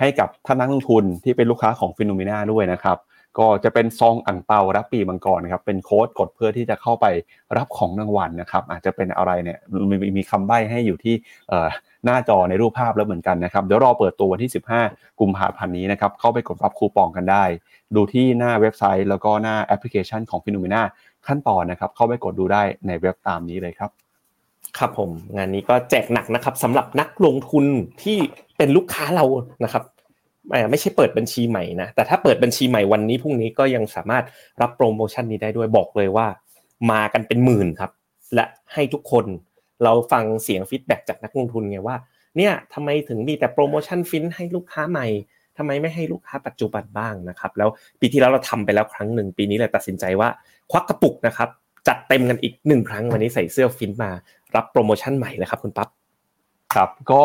ให้กับท่านนักลงทุนที่เป็นลูกค้าของ Finnomena ด้วยนะครับก็จะเป็นซองอั่งเปารับปีมังกรครับเป็นโค้ดกดเพื่อที่จะเข้าไปรับของรางวัลนะครับ อาจจะเป็นอะไรเนี่ยมีมีคำใบ้ให้อยู่ที่หน้าจอในรูปภาพแล้วเหมือนกันนะครับเดี๋ยวรอเปิดตัววันที่ 15 กุมภาพันธ์นี้นะครับเข้าไปกดรับคูปองกันได้ ดูที่หน้าเว็บไซต์ แล้วก็หน้าแอปพลิเคชันของ Finnomena ขั้นตอนนะครับ เข้าไปกดดูได้ในเว็บตามนี้เลยครับ
ครับผมงานนี้ก็แจกหนักนะครับสำหรับนักลงทุนที่เป็นลูกค้าเรานะครับไม่ใช่เปิดบัญชีใหม่นะแต่ถ้าเปิดบัญชีใหม่วันนี้พรุ่งนี้ก็ยังสามารถรับโปรโมชั่นนี้ได้ด้วยบอกเลยว่า มากันเป็นหมื่นครับ และให้ทุกคนเราฟังเสียง feedback จากนักลงทุนไงว่าเนี่ยทำไมถึงมีแต่โปรโมชั่นฟินให้ลูกค้าใหม่ ทำไมไม่ให้ลูกค้าปัจจุบันบ้างนะครับ แล้วปีที่แล้วเราทำไปแล้วครั้งหนึ่งปีนี้เลยตัดสินใจว่าควักกระปุกนะครับ จัดเต็มกันอีกหนึ่งครั้งวันนี้ใส่เสื้อฟินมา รับโปรโมชั่นใหม่เลยครับคุณปั๊บ
ครับก็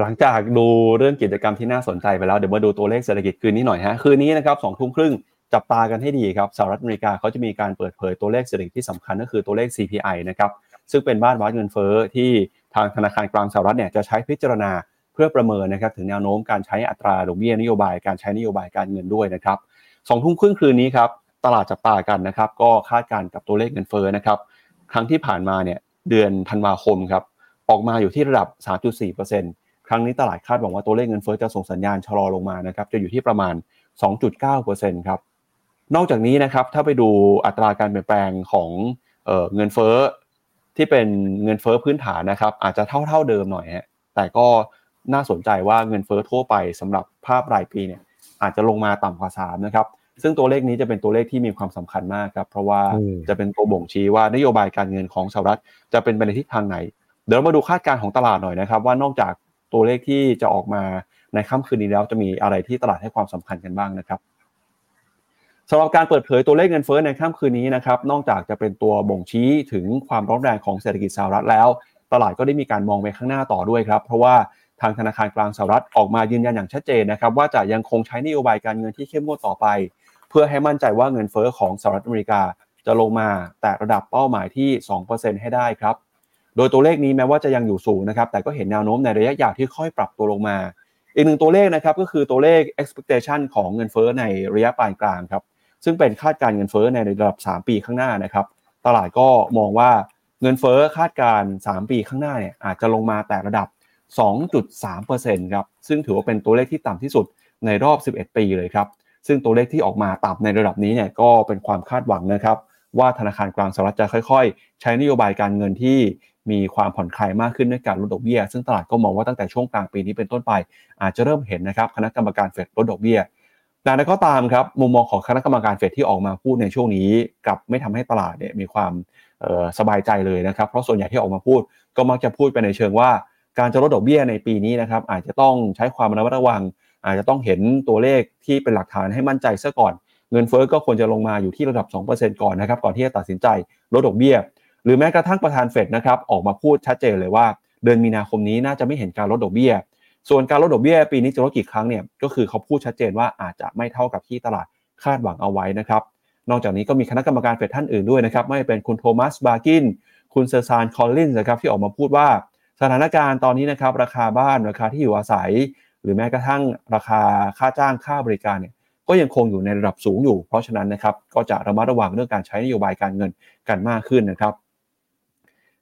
หลังจากดูเรื่องกิจกรรมที่น่าสนใจไปแล้วเดี๋ยวมาดูตัวเลขเศรษฐกิจคืนนี้หน่อยฮะคืนนี้นะครับสองทุ่มครึ่งจับตากันให้ดีครับสหรัฐอเมริกาเขาจะมีการเปิดเผยตัวเลขเศรษฐกิจที่สำคัญก็คือตัวเลข CPI นะครับซึ่งเป็นมาตรวัดเงินเฟ้อที่ทางธนาคารกลางสหรัฐเนี่ยจะใช้พิจารณา เพื่อประเมินนะครับถึงแนวโน้มการใช้อัตราดอกเบี้ยนโยบายการใช้นโยบายการเงินด้วยนะครับสองทุ่มครึ่งคืนนี้ครับตลาดจับตากันนะครับ ก็คาดการณ์กับตัวเลขเงินเฟ้อนะครับครั้งที่ผ่านมาเนี่ยเดือนธันวาคมครับออกมาอยู่ที่ระดับ 3.4%ครั้งนี้ตลาดคาดหวังว่าตัวเลขเงินเฟ้อจะส่งสัญญาณชะลอลงมานะครับจะอยู่ที่ประมาณ 2.9%ครับนอกจากนี้นะครับถ้าไปดูอัตราการเปลี่ยนแปลงของเเงินเฟ้อที่เป็นเงินเฟ้อพื้นฐานนะครับอาจจะเท่าเท่าเดิมหน่อยฮะแต่ก็ น่าสนใจว่าเงินเฟ้อทั่วไปสำหรับภาพรายปีเนี่ยอาจจะลงมาต่ำกว่า3นะครับซึ่งตัวเลขนี้จะเป็นตัวเลขที่มีความสำคัญมากครับเพราะว่าจะเป็นตัวบ่งชี้ว่านโยบายการเงินของสหรัฐจะเป็นไปในทิศทางไหน เดี๋ยวมาดูคาดการณ์ของตลาดหน่อยนะครับ ว่านอกจากตัวเลขที่จะออกมาในค่ำคืนนี้แล้วจะมีอะไรที่ตลาดให้ความสำคัญกันบ้างนะครับสำหรับการเปิดเผยตัวเลขเงินเฟ้อในค่ำคืนนี้นะครับนอกจากจะเป็นตัวบ่งชี้ถึงความร้อนแรงของเศรษฐกิจสหรัฐแล้ว ตลาดก็ได้มีการมองไปข้างหน้าต่อด้วยครับ เพราะว่า ทางธนาคารกลางสหรัฐออกมายืนยันอย่างชัดเจนนะครับว่าจะยังคงใช้นโยบายการเงินที่เข้มงวดต่อไป เพื่อให้มั่นใจว่าเงินเฟอ้อของสหรัฐอเมริกาจะลงมาแต่ระดับเป้าหมายที่ 2%ให้ได้ครับ โดยตัวเลขนี้แม้ว่าจะยังอยู่สูงนะครับแต่ก็เห็นแนวโน้มในระยะยาวที่ค่อยปรับตัวลงมา อีกหนึ่งตัวเลขนะครับก็คือตัวเลข expectation ของเงินเฟอ้อในระยะปานกลางครับซึ่งเป็นคาดการเงินเฟอ้อในระดับ 3 ปีข้างหน้านะครับตลาดก็มองว่าเงินเฟอ้อคาดการ 3 ปีข้างหน้าเนี่ยอาจจะลงมาแต่ระดับ 2.3%ครับ ซึ่งถือว่าเป็นตัวเลขที่ต่ำที่สุดในรอบ 11 ปีเลยครับ ซึ่งตัวเลขที่ออกมาต่ำในระดับนี้เนี่ยก็เป็นความคาดหวังนะครับ ว่าธนาคารกลางสหรัฐจะค่อย ๆ ใช้นโยบายการเงินที่มีความผ่อนคลายมากขึ้นในการลดดอกเบี้ย ซึ่งตลาดก็มองว่าตั้งแต่ช่วงกลางปีนี้เป็นต้นไป อาจจะเริ่มเห็นนะครับคณะกรรมการเฟดลดดอกเบี้ยแต่นั้นก็ตามครับมุมมองของคณะกรรมการเฟดที่ออกมาพูดในช่วงนี้กับไม่ทำให้ตลาดเนี่ยมีความสบายใจเลยนะครับ เพราะส่วนใหญ่ที่ออกมาพูดก็มักจะพูดไปในเชิงว่า การจะลดดอกเบี้ยในปีนี้นะครับอาจจะต้องใช้ความระมัดระวัง อาจจะต้องเห็นตัวเลขที่เป็นหลักฐานให้มั่นใจซะก่อน เงินเฟ้อก็ควรจะลงมาอยู่ที่ระดับ 2%ก่อนนะครับก่อนที่จะตัดสินใจลดดอกเบี้ย หรือแม้กระทั่งประธานเฟดนะครับออกมาพูดชัดเจนเลยว่า เดือนมีนาคมนี้น่าจะไม่เห็นการลดดอกเบี้ย ส่วนการลดดอกเบี้ย ปีนี้จะลดกี่ครั้งเนี่ยก็คือเขาพูดชัดเจนว่าอาจจะไม่เท่ากับที่ตลาดคาดหวังเอาไว้นะครับนอกจากนี้ก็มีคณะกรรมการเฟดท่านอื่นด้วยนะครับไม่ว่าจะเป็นคุณโทมัสบาร์กินคุณเซอร์ซานคอลลินส์นะครับที่ออกมาพูดว่า สถานการณ์ตอนนี้นะครับราคาบ้านราคาที่อยู่อาศัย หรือแม้กระทั่งราคาค่าจ้างค่าบริการเนี่ยก็ยังคงอยู่ในระดับสูงอยู่ เพราะฉะนั้นนะครับก็จะระมัดระวังเรื่องการใช้นโยบายการเงินกันมากขึ้นนะครับ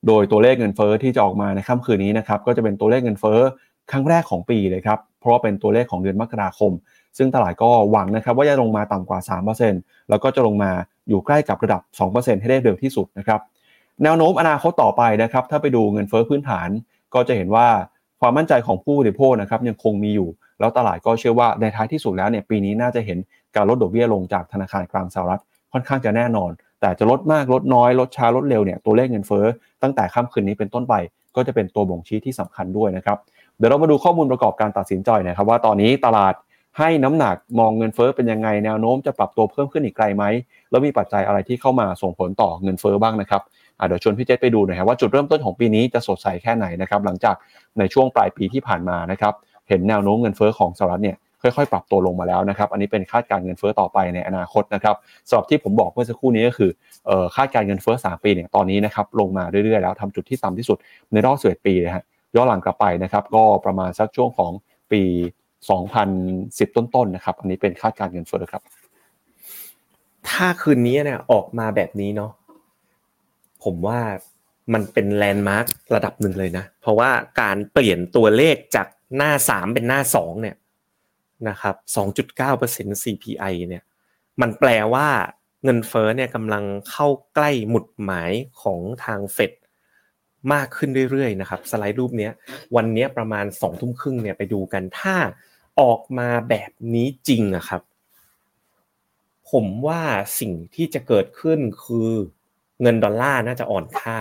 โดยตัวเลขเงินเฟ้อที่จะออกมาในค่ำคืนนี้นะครับก็จะเป็นตัวเลขเงินเฟ้อครั้งแรกของปีเลยครับเพราะว่าเป็นตัวเลขของเดือนมกราคม ซึ่งตลาดก็หวังนะครับว่าจะลงมาต่ำกว่า 3%แล้วก็จะลงมาอยู่ใกล้กับระดับ 2%ให้ได้เร็วที่สุดนะครับ แนวโน้มอนาคตต่อไปนะครับ ถ้าไปดูเงินเฟอ้อพื้นฐาน ก็จะเห็นว่าความมั่นใจของผู้บริโภคนะครับยังคงมีอยู่ แล้วตลาดก็เชื่อว่าในท้ายที่สุดแล้วเนี่ยปีนี้น่าจะเห็นการลดดอกเบี้ยลงจากธนาคารกลางสหรัฐค่อนข้างจะแน่นอน แต่จะลดมากลดน้อย ลดช้าลดเร็วเนี่ยตัวเลขเงินเฟ้อตั้งแต่ค่ำคืนนี้เป็นต้นไปก็จะเป็นตัวบ่งชี้ที่สำคัญด้วยนะครับเดี๋ยวเรามาดูข้อมูลประกอบการตัดสินใจนะครับว่าตอนนี้ตลาดให้น้ำหนักมองเงินเฟ้อเป็นยังไงแนวโน้มจะปรับตัวเพิ่มขึ้นอีกไกลไหมแล้วมีปัจจัยอะไรที่เข้ามาส่งผลต่อเงินเฟ้อบ้างนะครับ เดี๋ยวชวนพี่เจษไปดูหน่อยครับว่าจุดเริ่มต้นของปีนี้จะสดใสแค่ไหนนะครับหลังจากในช่วงปลายปีที่ผ่านมานะครับเห็นแนวโน้มเงินเฟ้อของสหรัฐเนี่ยค่อยๆ ปรับตัวลงมาแล้วนะครับ อันนี้เป็นคาดการเงินเฟ้อต่อไปในอนาคตนะครับสำหรับที่ผมบอกเมื่อสักครู่นี้ก็คือคาดการเงินเฟ้อ 3 ปีเนี่ยตอนนี้นะครับลงมาเรื่อยๆ แล้วทำจุดที่ต่ำที่สุดในรอบสิบปีนะฮะย้อนหลังกลับไปนะครับก็ประมาณสักช่วงของปี 2010 ต้นๆนะครับอันนี้เป็นคาดการเงินเฟ้อครับ
ถ้าคืนนี้เนี่ยออกมาแบบนี้เนาะ ผมว่ามันเป็นแลนด์มาร์กระดับหนึ่งเลยนะ เพราะว่าการเปลี่ยนตัวเลขจากหน้าสามเป็นหน้าสองเนี่ยนะครับ 2.9% CPI เนี่ยมันแปลว่าเงินเฟ้อเนี่ยกำลังเข้าใกล้หมุดหมายของทางเฟดมากขึ้นเรื่อยๆนะครับ สไลด์รูปนี้วันนี้ประมาณสองทุ่มครึ่งเนี่ยไปดูกันถ้าออกมาแบบนี้จริงอะครับ ผมว่าสิ่งที่จะเกิดขึ้นคือ เงินดอลลาร์น่าจะอ่อนค่า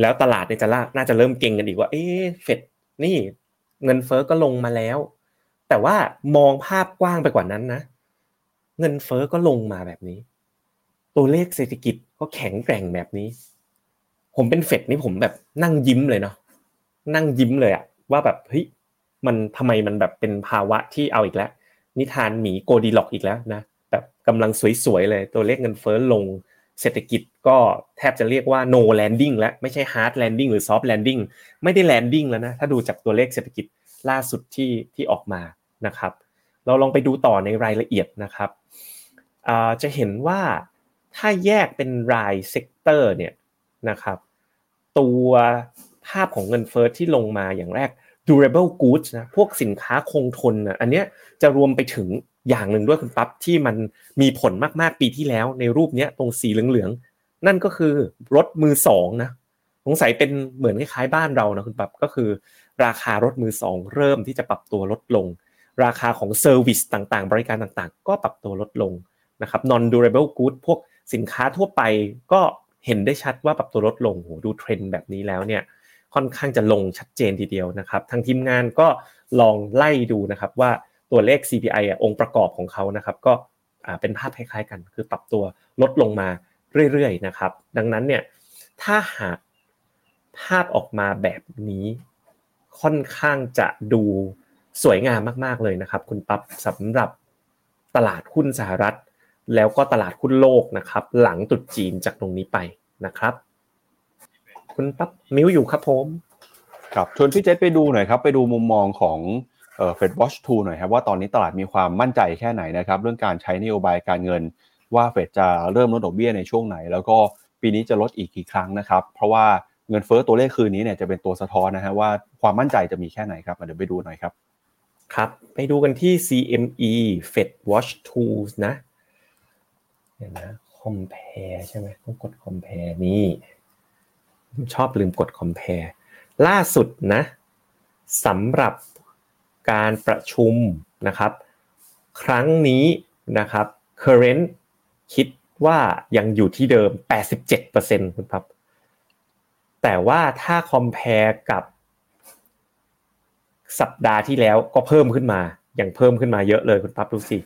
แล้วตลาดเนี่ยจะน่าจะเริ่มเก่งกันอีกว่า เอ๊เฟดนี่ เงินเฟอ้อก็ลงมาแล้ว แต่ว่ามองภาพกว้างไปกว่านั้นนะ เงินเฟอ้อก็ลงมาแบบนี้ ตัวเลขเศรษฐกิจก็แข็งแกร่งแบบนี้ ผมเป็นเฟดนี่ผมแบบนั่งยิ้มเลยเนาะนั่งยิ้มเลยอะว่าแบบเฮ้ยมันทำไมมันแบบเป็นภาวะที่เอาอีกแล้ว นิทานหมีโกดีล็อกอีกแล้วนะแบบกำลังสวยๆเลย ตัวเลขเงินเฟ้อลง เศรษฐกิจก็แทบจะเรียกว่า no landing แล้วไม่ใช่ hard landing หรือ soft landing ไม่ได้ landing แล้วนะถ้าดูจากตัวเลขเศรษฐกิจล่าสุดที่ที่ออกมานะครับ เราลองไปดูต่อในรายละเอียดนะครับจะเห็นว่าถ้าแยกเป็นราย sector เนี่ยนะครับ ตัวภาพของเงินเฟ้อที่ลงมาอย่างแรก durable goods นะพวกสินค้าคงทนนะอันเนี้ยจะรวมไปถึง อย่างหนึ่งด้วยคุณปั๊บที่มันมีผลมากๆปีที่แล้ว ในรูปเนี้ยตรงสีเหลืองๆนั่นก็คือรถมือสองนะสงสัยเป็นเหมือนคล้ายๆบ้านเรานะคุณปั๊บก็คือ ราคารถมือสองเริ่มที่จะปรับตัวลดลง ราคาของ service ต่างๆ บริการต่างๆ ก็ปรับตัวลดลงนะครับ non durable good พวกสินค้าทั่วไปก็เห็นได้ชัดว่าปรับตัวลดลงโหดูเทรนด์แบบนี้แล้วเนี่ยค่อนข้างจะลงชัดเจนทีเดียวนะครับทางทีมงานก็ลองไล่ดูนะครับว่า ตัวเลข CPI อะองค์ประกอบของเขานะครับ ก็เป็นภาพคล้ายๆกัน คือปรับตัวลดลงมาเรื่อยๆนะครับ ดังนั้นเนี่ยถ้าหากภาพออกมาแบบนี้ค่อนข้างจะดูสวยงามมากๆเลยนะครับ คุณปั๊บสำหรับตลาดหุ้นสหรัฐ แล้วก็ตลาดหุ้นโลกนะครับ หลังตุดจีนจากตรงนี้ไปนะครับ คุณปั๊บมิวอยู่ครับผม
ครับชวนพี่เจษไปดูหน่อยครับ ไปดูมุมมองของ เฟดวอชทูหน่อยครับว่าตอนนี้ตลาดมีความมั่นใจแค่ไหนนะครับเรื่องการใช้นโยบายการเงิน ว่าเฟดจะเริ่มลดดอกเบี้ยในช่วงไหน แล้วก็ปีนี้จะลดอีกกี่ครั้งนะครับเพราะว่าเงินเฟ้อตัวเลขคืนนี้เนี่ยจะเป็นตัวสะท้อนนะฮะว่าความมั่นใจจะมีแค่ไหนครับเดี๋ยวไปดูหน่อยครับ
ครับไปดูกันที่ CME Fed Watch Tools นะเดี๋ยนะ compare ใช่ไหมต้องกด compare นี่ชอบลืมกด compare ล่าสุดนะสำหรับ การประชุมนะครับ ครั้งนี้นะครับ current คิดว่ายังอยู่ที่เดิม 87%คุณครับแต่ว่าถ้า compare กับสัปดาห์ที่แล้วก็เพิ่มขึ้นมา อย่างเพิ่มขึ้นมาเยอะเลยคุณปั๊บดูสิ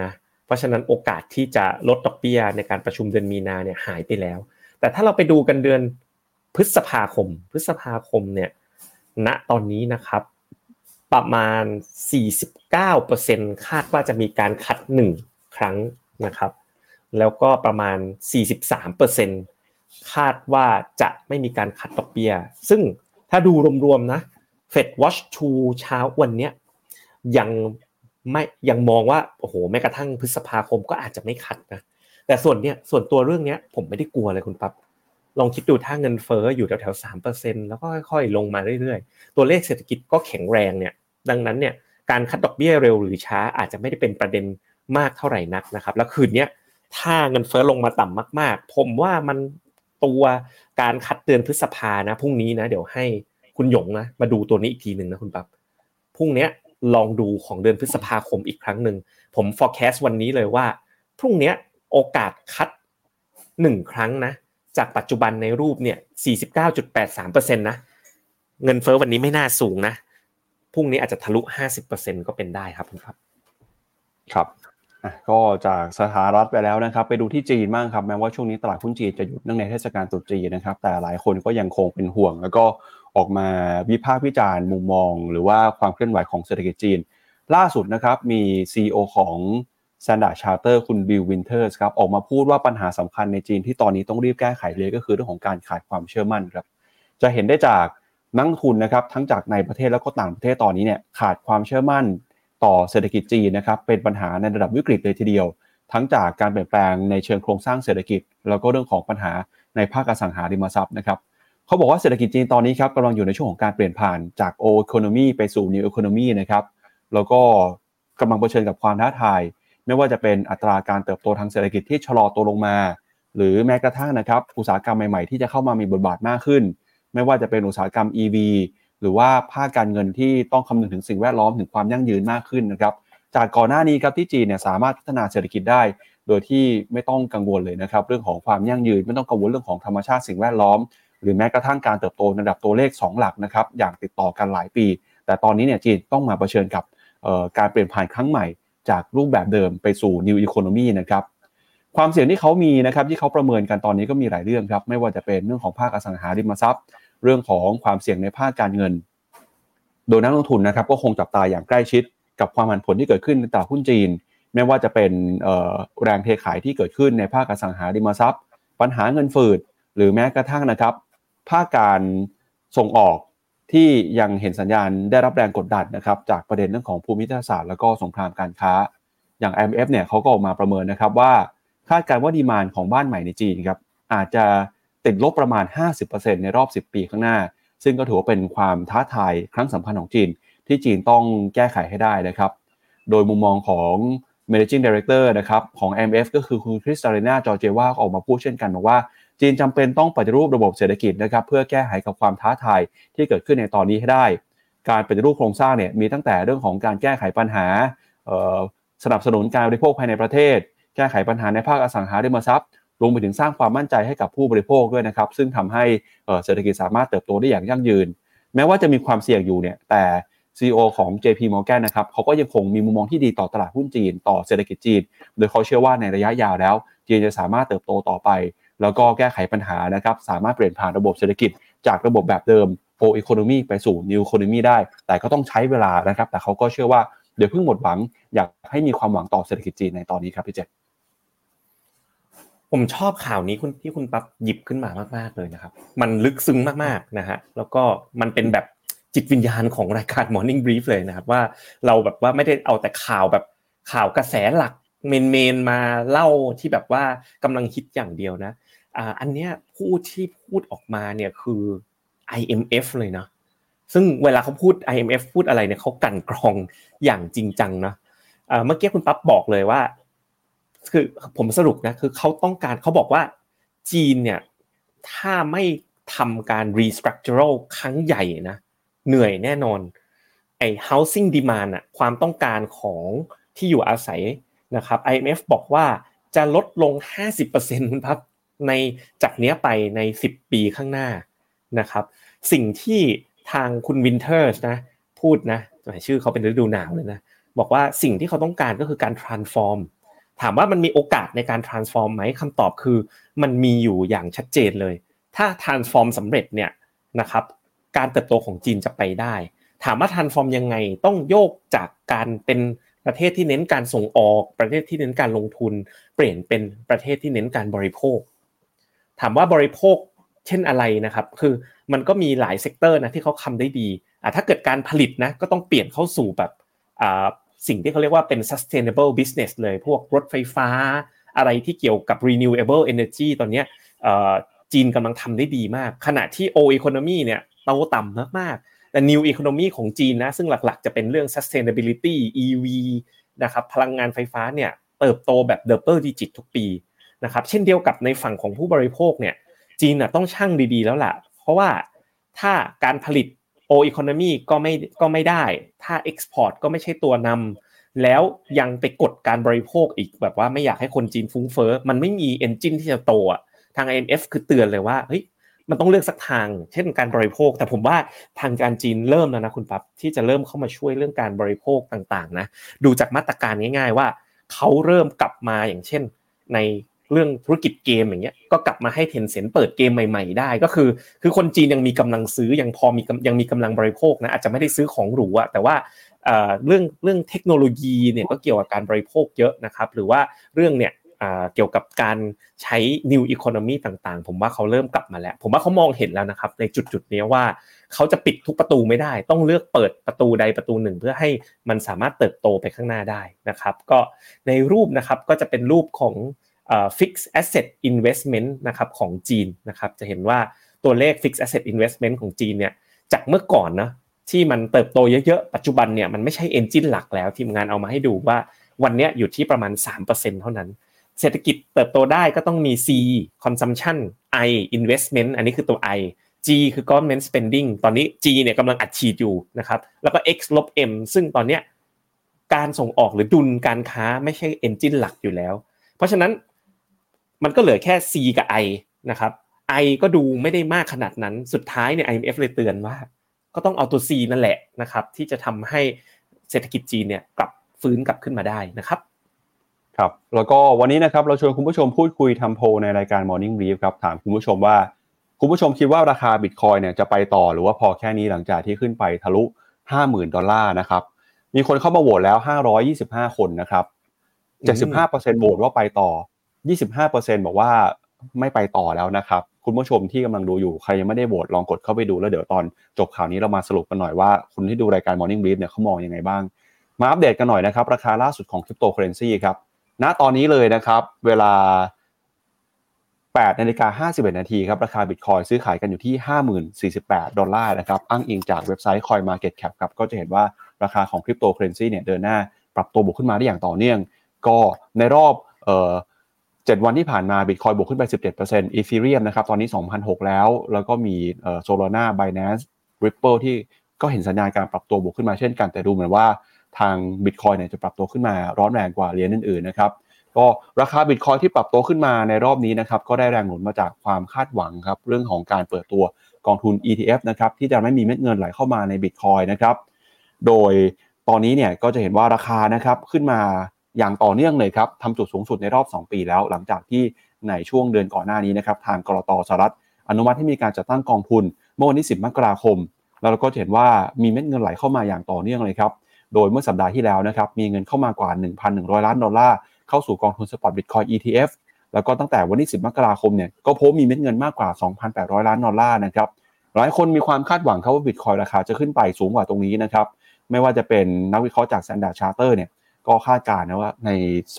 นะ เพราะฉะนั้นโอกาสที่จะลดดอกเบี้ยในการประชุมเดือนมีนาเนี่ยหายไปแล้ว แต่ถ้าเราไปดูกันเดือนพฤษภาคม พฤษภาคมเนี่ย ณ ตอนนี้นะครับ ประมาณ 49%คาดว่าจะมีการคัด 1 ครั้งนะครับ แล้วก็ประมาณ 43%คาดว่าจะไม่มีการคัดดอกเบี้ย ซึ่งถ้าดูรวมๆนะ Fed Watch 2เช้าวันเนี้ยยังไม่ยังมองว่าโอ้โหแม้กระทั่งพฤษภาคมก็อาจจะไม่คัดนะแต่ส่วนเนี้ยส่วนตัวเรื่องเนี้ยผมไม่ได้กลัวเลยคุณปั๊บลองคิดดูถ้าเงินเฟ้ออยู่แถวๆสามเปอร์เซ็นแล้วก็ค่อยๆลงมาเรื่อยๆ ตัวเลขเศรษฐกิจก็แข็งแรงเนี่ย ดังนั้นเนี่ยการคัดดอกเบี้ยเร็วหรือช้าอาจจะไม่ได้เป็นประเด็นมากเท่าไหร่นักนะครับ แล้วคืนนี้ถ้าเงินเฟ้อลงมาต่ำมาก ๆ ผมว่ามันตัวการคัดเดือนพฤษภานะพรุ่งนี้นะ เดี๋ยวให้คุณหยงนะมาดูตัวนี้อีกทีหนึ่งนะคุณปั๊บพรุ่งนี้ลองดูของเดือนพฤษภาคมอีกครั้งหนึ่งผม forecast วันนี้เลยว่า พรุ่งนี้โอกาสคัดหนึ่งครั้งนะ จากปัจจุบันในรูปเนี่ย 49.83%นะเงินเฟ้อวันนี้ไม่น่าสูงนะ พรุ่งนี้อาจจะทะลุ 50%ก็เป็นได้ครับคุณครับ
ครับก็จากสหรัฐไปแล้วนะครับ ไปดูที่จีนบ้างครับแม้ว่าช่วงนี้ตลาดหุ้นจีนจะหยุดเนื่องในเทศกาลตรุษจีนนะครับ แต่หลายคนก็ยังคงเป็นห่วง แล้วก็ออกมาวิพากษ์วิจารณ์มุมมอง หรือว่าความเคลื่อนไหวของเศรษฐกิจจีน ล่าสุดนะครับมี CEO ของ Standard Chartered คุณบิลวินเทอร์สครับออกมาพูดว่าปัญหาสำคัญในจีนที่ตอนนี้ต้องรีบแก้ไขเลยก็คือเรื่องของการขาดความเชื่อมั่นครับจะเห็นได้จาก นักลงทุนนะครับทั้งจากในประเทศแล้วก็ต่างประเทศตอนนี้เนี่ยขาดความเชื่อมั่นต่อเศรษฐกิจจีนนะครับเป็นปัญหาในระดับวิกฤตเลยทีเดียว ทั้งจากการเปลี่ยนแปลงในเชิงโครงสร้างเศรษฐกิจ แล้วก็เรื่องของปัญหาในภาคอสังหาริมทรัพย์นะครับเขาบอกว่าเศรษฐกิจจีนตอนนี้ครับกำลังอยู่ในช่วงของการเปลี่ยนผ่านจากโอเ c o n o m y ไปสู่ new economy นะครับแล้วก็กำลังเผชิญกับความท้าทาย ไม่ว่าจะเป็นอัตราการเติบโตทางเศรษฐกิจที่ชะลอตัวลงมา หรือแม้กระทั่งนะครับอุตสาหกรรมใหม่ๆที่จะเข้ามามีบทบาทมากขึ้น ไม่ว่าจะเป็นอุตสาหกรรม EV หรือว่าภาคการเงินที่ต้องคำนึงถึงสิ่งแวดล้อมถึงความยั่งยืนมากขึ้นนะครับจากก่อนหน้านี้ครับที่จีนเนี่ยสามารถพัฒนาเศรษฐกิจได้ โดยที่ไม่ต้องกังวลเลยนะครับเรื่องของความยั่งยืนไม่ต้องกังวลเรื่องของธรรมชาติสิ่งแวดล้อม หรือแม้กระทั่งการเติบโตระดับตัวเลข 2 หลักนะครับอย่างติดต่อกันหลายปี แต่ตอนนี้เนี่ยจีนต้องมาเผชิญกับการเปลี่ยนผ่านครั้งใหม่ จากรูปแบบเดิมไปสู่ new economy นะครับความเสี่ยงที่เขามีนะครับที่เขาประเมินกันตอนนี้ก็มีหลายเรื่องครับไม่ว่าจะเป็นเรื่องของภาคอสังหาริมทรัพย์ เรื่องของความเสี่ยงในภาคการเงิน โดยนักลงทุนนะครับก็คงจับตาอย่างใกล้ชิด กับความผันผวนที่เกิดขึ้นในตลาดหุ้นจีน ไม่ว่าจะเป็นแรงเทขายที่เกิดขึ้นในภาคอสังหาริมทรัพย์ ปัญหาเงินฝืด หรือแม้กระทั่งนะครับ ภาคการส่งออกที่ยังเห็นสัญญาณได้รับแรงกดดันนะครับจากประเด็นเรื่องของภูมิทัศน์แล้วก็สงครามการค้า อย่าง IMF เนี่ยเขาก็ออกมาประเมินนะครับว่าคาดการว่าดีมานของบ้านใหม่ในจีนครับอาจจะ ติดลบประมาณ 50%ในรอบ 10 ปีข้างหน้า ซึ่งก็ถือว่าเป็นความท้าทายครั้งสำคัญของจีน ที่จีนต้องแก้ไขให้ได้นะครับ โดยมุมมองของ managing director นะครับของ MF ก็คือคุณคริสตาลีนาจอเจวาออกมาพูดเช่นกันบอกว่า จีนจำเป็นต้องปฏิรูประบบเศรษฐกิจนะครับเพื่อแก้ไขกับความท้าทายที่เกิดขึ้นในตอนนี้ให้ได้ การปฏิรูปโครงสร้างเนี่ยมีตั้งแต่เรื่องของการแก้ไขปัญหาสนับสนุนการบริโภคภายในประเทศ แก้ไขปัญหาในภาคอสังหาริมทรัพย์ รวมไปถึงสร้างความมั่นใจให้กับผู้บริโภคด้วยนะครับ ซึ่งทำให้เศรษฐกิจสามารถเติบโตได้อย่างยั่งยืน แม้ว่าจะมีความเสี่ยงอยู่เนี่ยแต่ CEO ของ JP Morgan นะครับเขาก็ยังคงมีมุมมองที่ดีต่อตลาดหุ้นจีน ต่อเศรษฐกิจจีน โดยเขาเชื่อว่าในระยะยาวแล้ว จีนจะสามารถเติบโตต่อไป แล้วก็แก้ไขปัญหานะครับสามารถเปลี่ยนผ่านระบบเศรษฐกิจ จากระบบแบบเดิม o economy ไปสู่ new economy ได้ แต่ก็ต้องใช้เวลานะครับ แต่เขาก็เชื่อว่าเดี๋ยวเพิ่งหมดหวังอยากให้มีความหวังต่อเศรษฐกิจจีนในตอนนี้ครับพี่เจษ
ผมชอบข่าวนี้คุณที่คุณปั๊บหยิบขึ้นมามากๆเลยนะครับ มันลึกซึ้งมากๆนะฮะแล้วก็มันเป็นแบบจิตวิญญาณของรายการ Morning Brief เลยนะครับ ว่าเราแบบว่าไม่ได้เอาแต่ข่าวแบบข่าวกระแสหลักเมนเมนมาเล่าที่แบบว่ากำลังฮิตอย่างเดียวนะอ่าอันเนี้ยพูดที่พูดออกมาเนี่ยคือ IMF เลยนะซึ่งเวลาเขาพูด IMF พูดอะไรเนี่ยเขากันกรองอย่างจริงจังนะเมื่อกี้คุณปั๊บบอกเลยว่า คือผมสรุปนะคือเขาต้องการเขาบอกว่าจีนเนี่ยถ้าไม่ทำการ restructural ครั้งใหญ่นะเหนื่อยแน่นอนไอ้ housing demand อะความต้องการของที่อยู่อาศัยนะครับ IMF บอกว่าจะลดลง 50%ครับในจากนี้ไปใน 10 ปีข้างหน้านะครับ สิ่งที่ทางคุณวินเทอร์สนะพูดนะชื่อเขาเป็นฤดูหนาวเลยนะบอกว่าสิ่งที่เขาต้องการก็คือการ transform ถามว่ามันมีโอกาสในการ transform ไหมคำตอบคือ มันมีอยู่อย่างชัดเจนเลย ถ้า transform สำเร็จเนี่ยนะครับการเติบโตของจีนจะไปได้ ถามว่า transform ยังไงต้องโยกจากการเป็นประเทศที่เน้นการส่งออกประเทศที่เน้นการลงทุน เปลี่ยนเป็นประเทศที่เน้นการบริโภค ถามว่าบริโภคเช่นอะไรนะครับ คือมันก็มีหลาย sector นะที่เขาทำได้ดีอ่าถ้าเกิดการผลิตนะก็ต้องเปลี่ยนเข้าสู่แบบอ่า สิ่งที่เขาเรียกว่าเป็น sustainable business เลยพวกรถไฟฟ้า อะไรที่เกี่ยวกับ renewable energy ตอนนี้จีนกำลังทำได้ดีมาก ขณะที่ old economy เนี่ยโตต่ำมากๆ แต่ new economy ของจีนนะซึ่งหลักๆ จะเป็นเรื่อง sustainability EV นะครับพลังงานไฟฟ้าเนี่ยเติบโตแบบ double digit ทุกปีนะครับเช่นเดียวกับในฝั่งของผู้บริโภคเนี่ยจีนต้องช่างดีๆแล้วล่ะ เพราะว่าถ้าการผลิต O economy ก็ไม่ก็ไม่ได้ ถ้า export ก็ไม่ใช่ตัวนำแล้วยังไปกดการบริโภคอีกแบบว่าไม่อยากให้คนจีนฟุ้งเฟ้อมันไม่มี engine ที่จะโตอะทาง IMF คือเตือนเลยว่าเฮ้ยมันต้องเลือกสักทาง เช่นการบริโภค แต่ผมว่าทางการจีนเริ่มแล้วนะคุณปั๊บที่จะเริ่มเข้ามาช่วยเรื่องการบริโภคต่างๆนะดูจากมาตรการง่าย ๆ ว่าเขาเริ่มกลับมาอย่างเช่น ใน เรื่องธุรกิจเกมอย่างเงี้ยก็กลับมาให้เทนเซ็นเปิดเกมใหม่ๆได้ก็คือ คือคนจีนยังมีกำลังซื้อยังพอมียังมีกำลังบริโภคนะอาจจะไม่ได้ซื้อของหรูอะแต่ว่าเรื่องเรื่องเทคโนโลยีเนี่ยก็เกี่ยวกับการบริโภคเยอะนะครับ หรือว่าเรื่องเนี่ยเกี่ยวกับการใช้ new economy ต่างๆ ผมว่าเขาเริ่มกลับมาแล้ว ผมว่าเขามองเห็นแล้วนะครับ ในจุดๆนี้ว่าเขาจะปิดทุกประตูไม่ได้ ต้องเลือกเปิดประตูใดประตูหนึ่ง เพื่อให้มันสามารถเติบโตไปข้างหน้าได้นะครับ ก็ในรูปนะครับก็จะเป็นรูปของ fixed asset investment นะครับของจีนนะครับจะเห็นว่าตัวเลข fixed asset investment ของจีนเนี่ยจากเมื่อก่อนนะที่มันเติบโตเยอะๆ ปัจจุบันเนี่ยมันไม่ใช่ engine หลักแล้วทีมงานเอามาให้ดูว่าวันนี้อยู่ที่ประมาณ 3%เท่านั้น เศรษฐกิจเติบโตได้ก็ต้องมี C consumption I investment อันนี้คือตัว I G คือ government spending ตอนนี้ G เนี่ยกำลังอัดฉีดอยู่นะครับแล้วก็ X ลบ M ซึ่งตอนเนี้ยการส่งออกหรือดุลการค้าไม่ใช่ engine หลักอยู่แล้ว เพราะฉะนั้น มันก็เหลือแค่ C กับ I นะครับ I ก็ดูไม่ได้มากขนาดนั้นสุดท้ายเนี่ย IMF เลยเตือนว่า ก็ต้องเอาตัว C นั่นแหละนะครับที่จะทำให้เศรษฐกิจจีนเนี่ยกลับฟื้นกลับขึ้นมาได้นะครับ
ครับแล้วก็วันนี้นะครับเราชวนคุณผู้ชมพูดคุยทำโพในรายการ Morning Brief ครับถามคุณผู้ชมว่าคุณผู้ชมคิดว่าราคาบิตคอยเนี่ยจะไปต่อหรือว่าพอแค่นี้หลังจากที่ขึ้นไปทะลุ 50,000 ดอลลาร์นะครับมีคนเข้ามาโหวตแล้ว 525 คนนะครับ 75%โหวตว่าไปต่อ 25%บอกว่าไม่ไปต่อแล้วนะครับคุณผู้ชมที่กำลังดูอยู่ใครยังไม่ได้โหวตลองกดเข้าไปดูแล้วเดี๋ยวตอนจบข่าวนี้เรามาสรุปกันหน่อยว่าคุณที่ดูรายการ Morning Brief เนี่ยเขามองยังไงบ้าง มาอัปเดตกันหน่อยนะครับ ราคาล่าสุดของคริปโตเคอเรนซีครับณตอนนี้เลยนะครับเวลา8นาฬิกา51 นาทีครับราคาบิตคอยน์ซื้อขายกันอยู่ที่ 50,048 ดอลลาร์นะครับอ้างอิงจากเว็บไซต์ CoinMarketCap ครับก็จะเห็นว่าราคาของคริปโตเคอเรนซีเนี่ยเดินหน้าปรับตัวบวกขึ้นมาได้อย่างต่อเนื่อง ก็ในรอบเอ่อ 7 วันที่ผ่านมาบิตคอยน์บวกขึ้นไป 17% Ethereum นะครับตอนนี้ 2,006 แล้ว แล้วก็มี Solana Binance Ripple ที่ก็เห็นสัญญาณการปรับตัวบวกขึ้นมาเช่นกัน แต่ดูเหมือนว่าทางบิตคอยน์เนี่ยจะปรับตัวขึ้นมาร้อนแรงกว่าเหรียญอื่นๆนะครับก็ราคาบิตคอยน์ที่ปรับตัวขึ้นมาในรอบนี้นะครับก็ได้แรงหนุนมาจากความคาดหวังครับเรื่องของการเปิดตัวกองทุน ETF นะครับที่จะไม่มีเม็ดเงินไหลเข้ามาในบิตคอยนะครับโดยตอนนี้เนี่ยก็จะเห็นว่าราคานะครับขึ้นมา อย่างต่อเนื่องเลยครับทำจุดสูงสุดในรอบ 2 ปีแล้ว หลังจากที่ในช่วงเดือนก่อนหน้านี้นะครับทางกรตสหรัฐอนุมัติให้มีการจัดตั้งกองทุน เมื่อวันที่ 10 มกราคม แล้วเราก็เห็นว่ามีเม็ดเงินไหลเข้ามาอย่างต่อเนื่องเลยครับโดยเมื่อสัปดาห์ที่แล้วนะครับมีเงินเข้ามากว่า 1,100 ล้านดอลลาร์เข้าสู่กองทุนสปอตบิตคอย ETF แล้วก็ตั้งแต่วันที่ 10 มกราคมเนี่ยก็พบมีเม็ดเงินมากกว่า 2,800 ล้านดอลลาร์นะครับหลายคนมีความคาดหวังครับว่าบิตคอยราคาจะขึ้นไปสูงกว่าตรงนี้นะครับไม่ว่าจะเป็นนักวิเคราะห์จาก Standard Charter เนี่ย ก็คาดการณ์นะว่าใน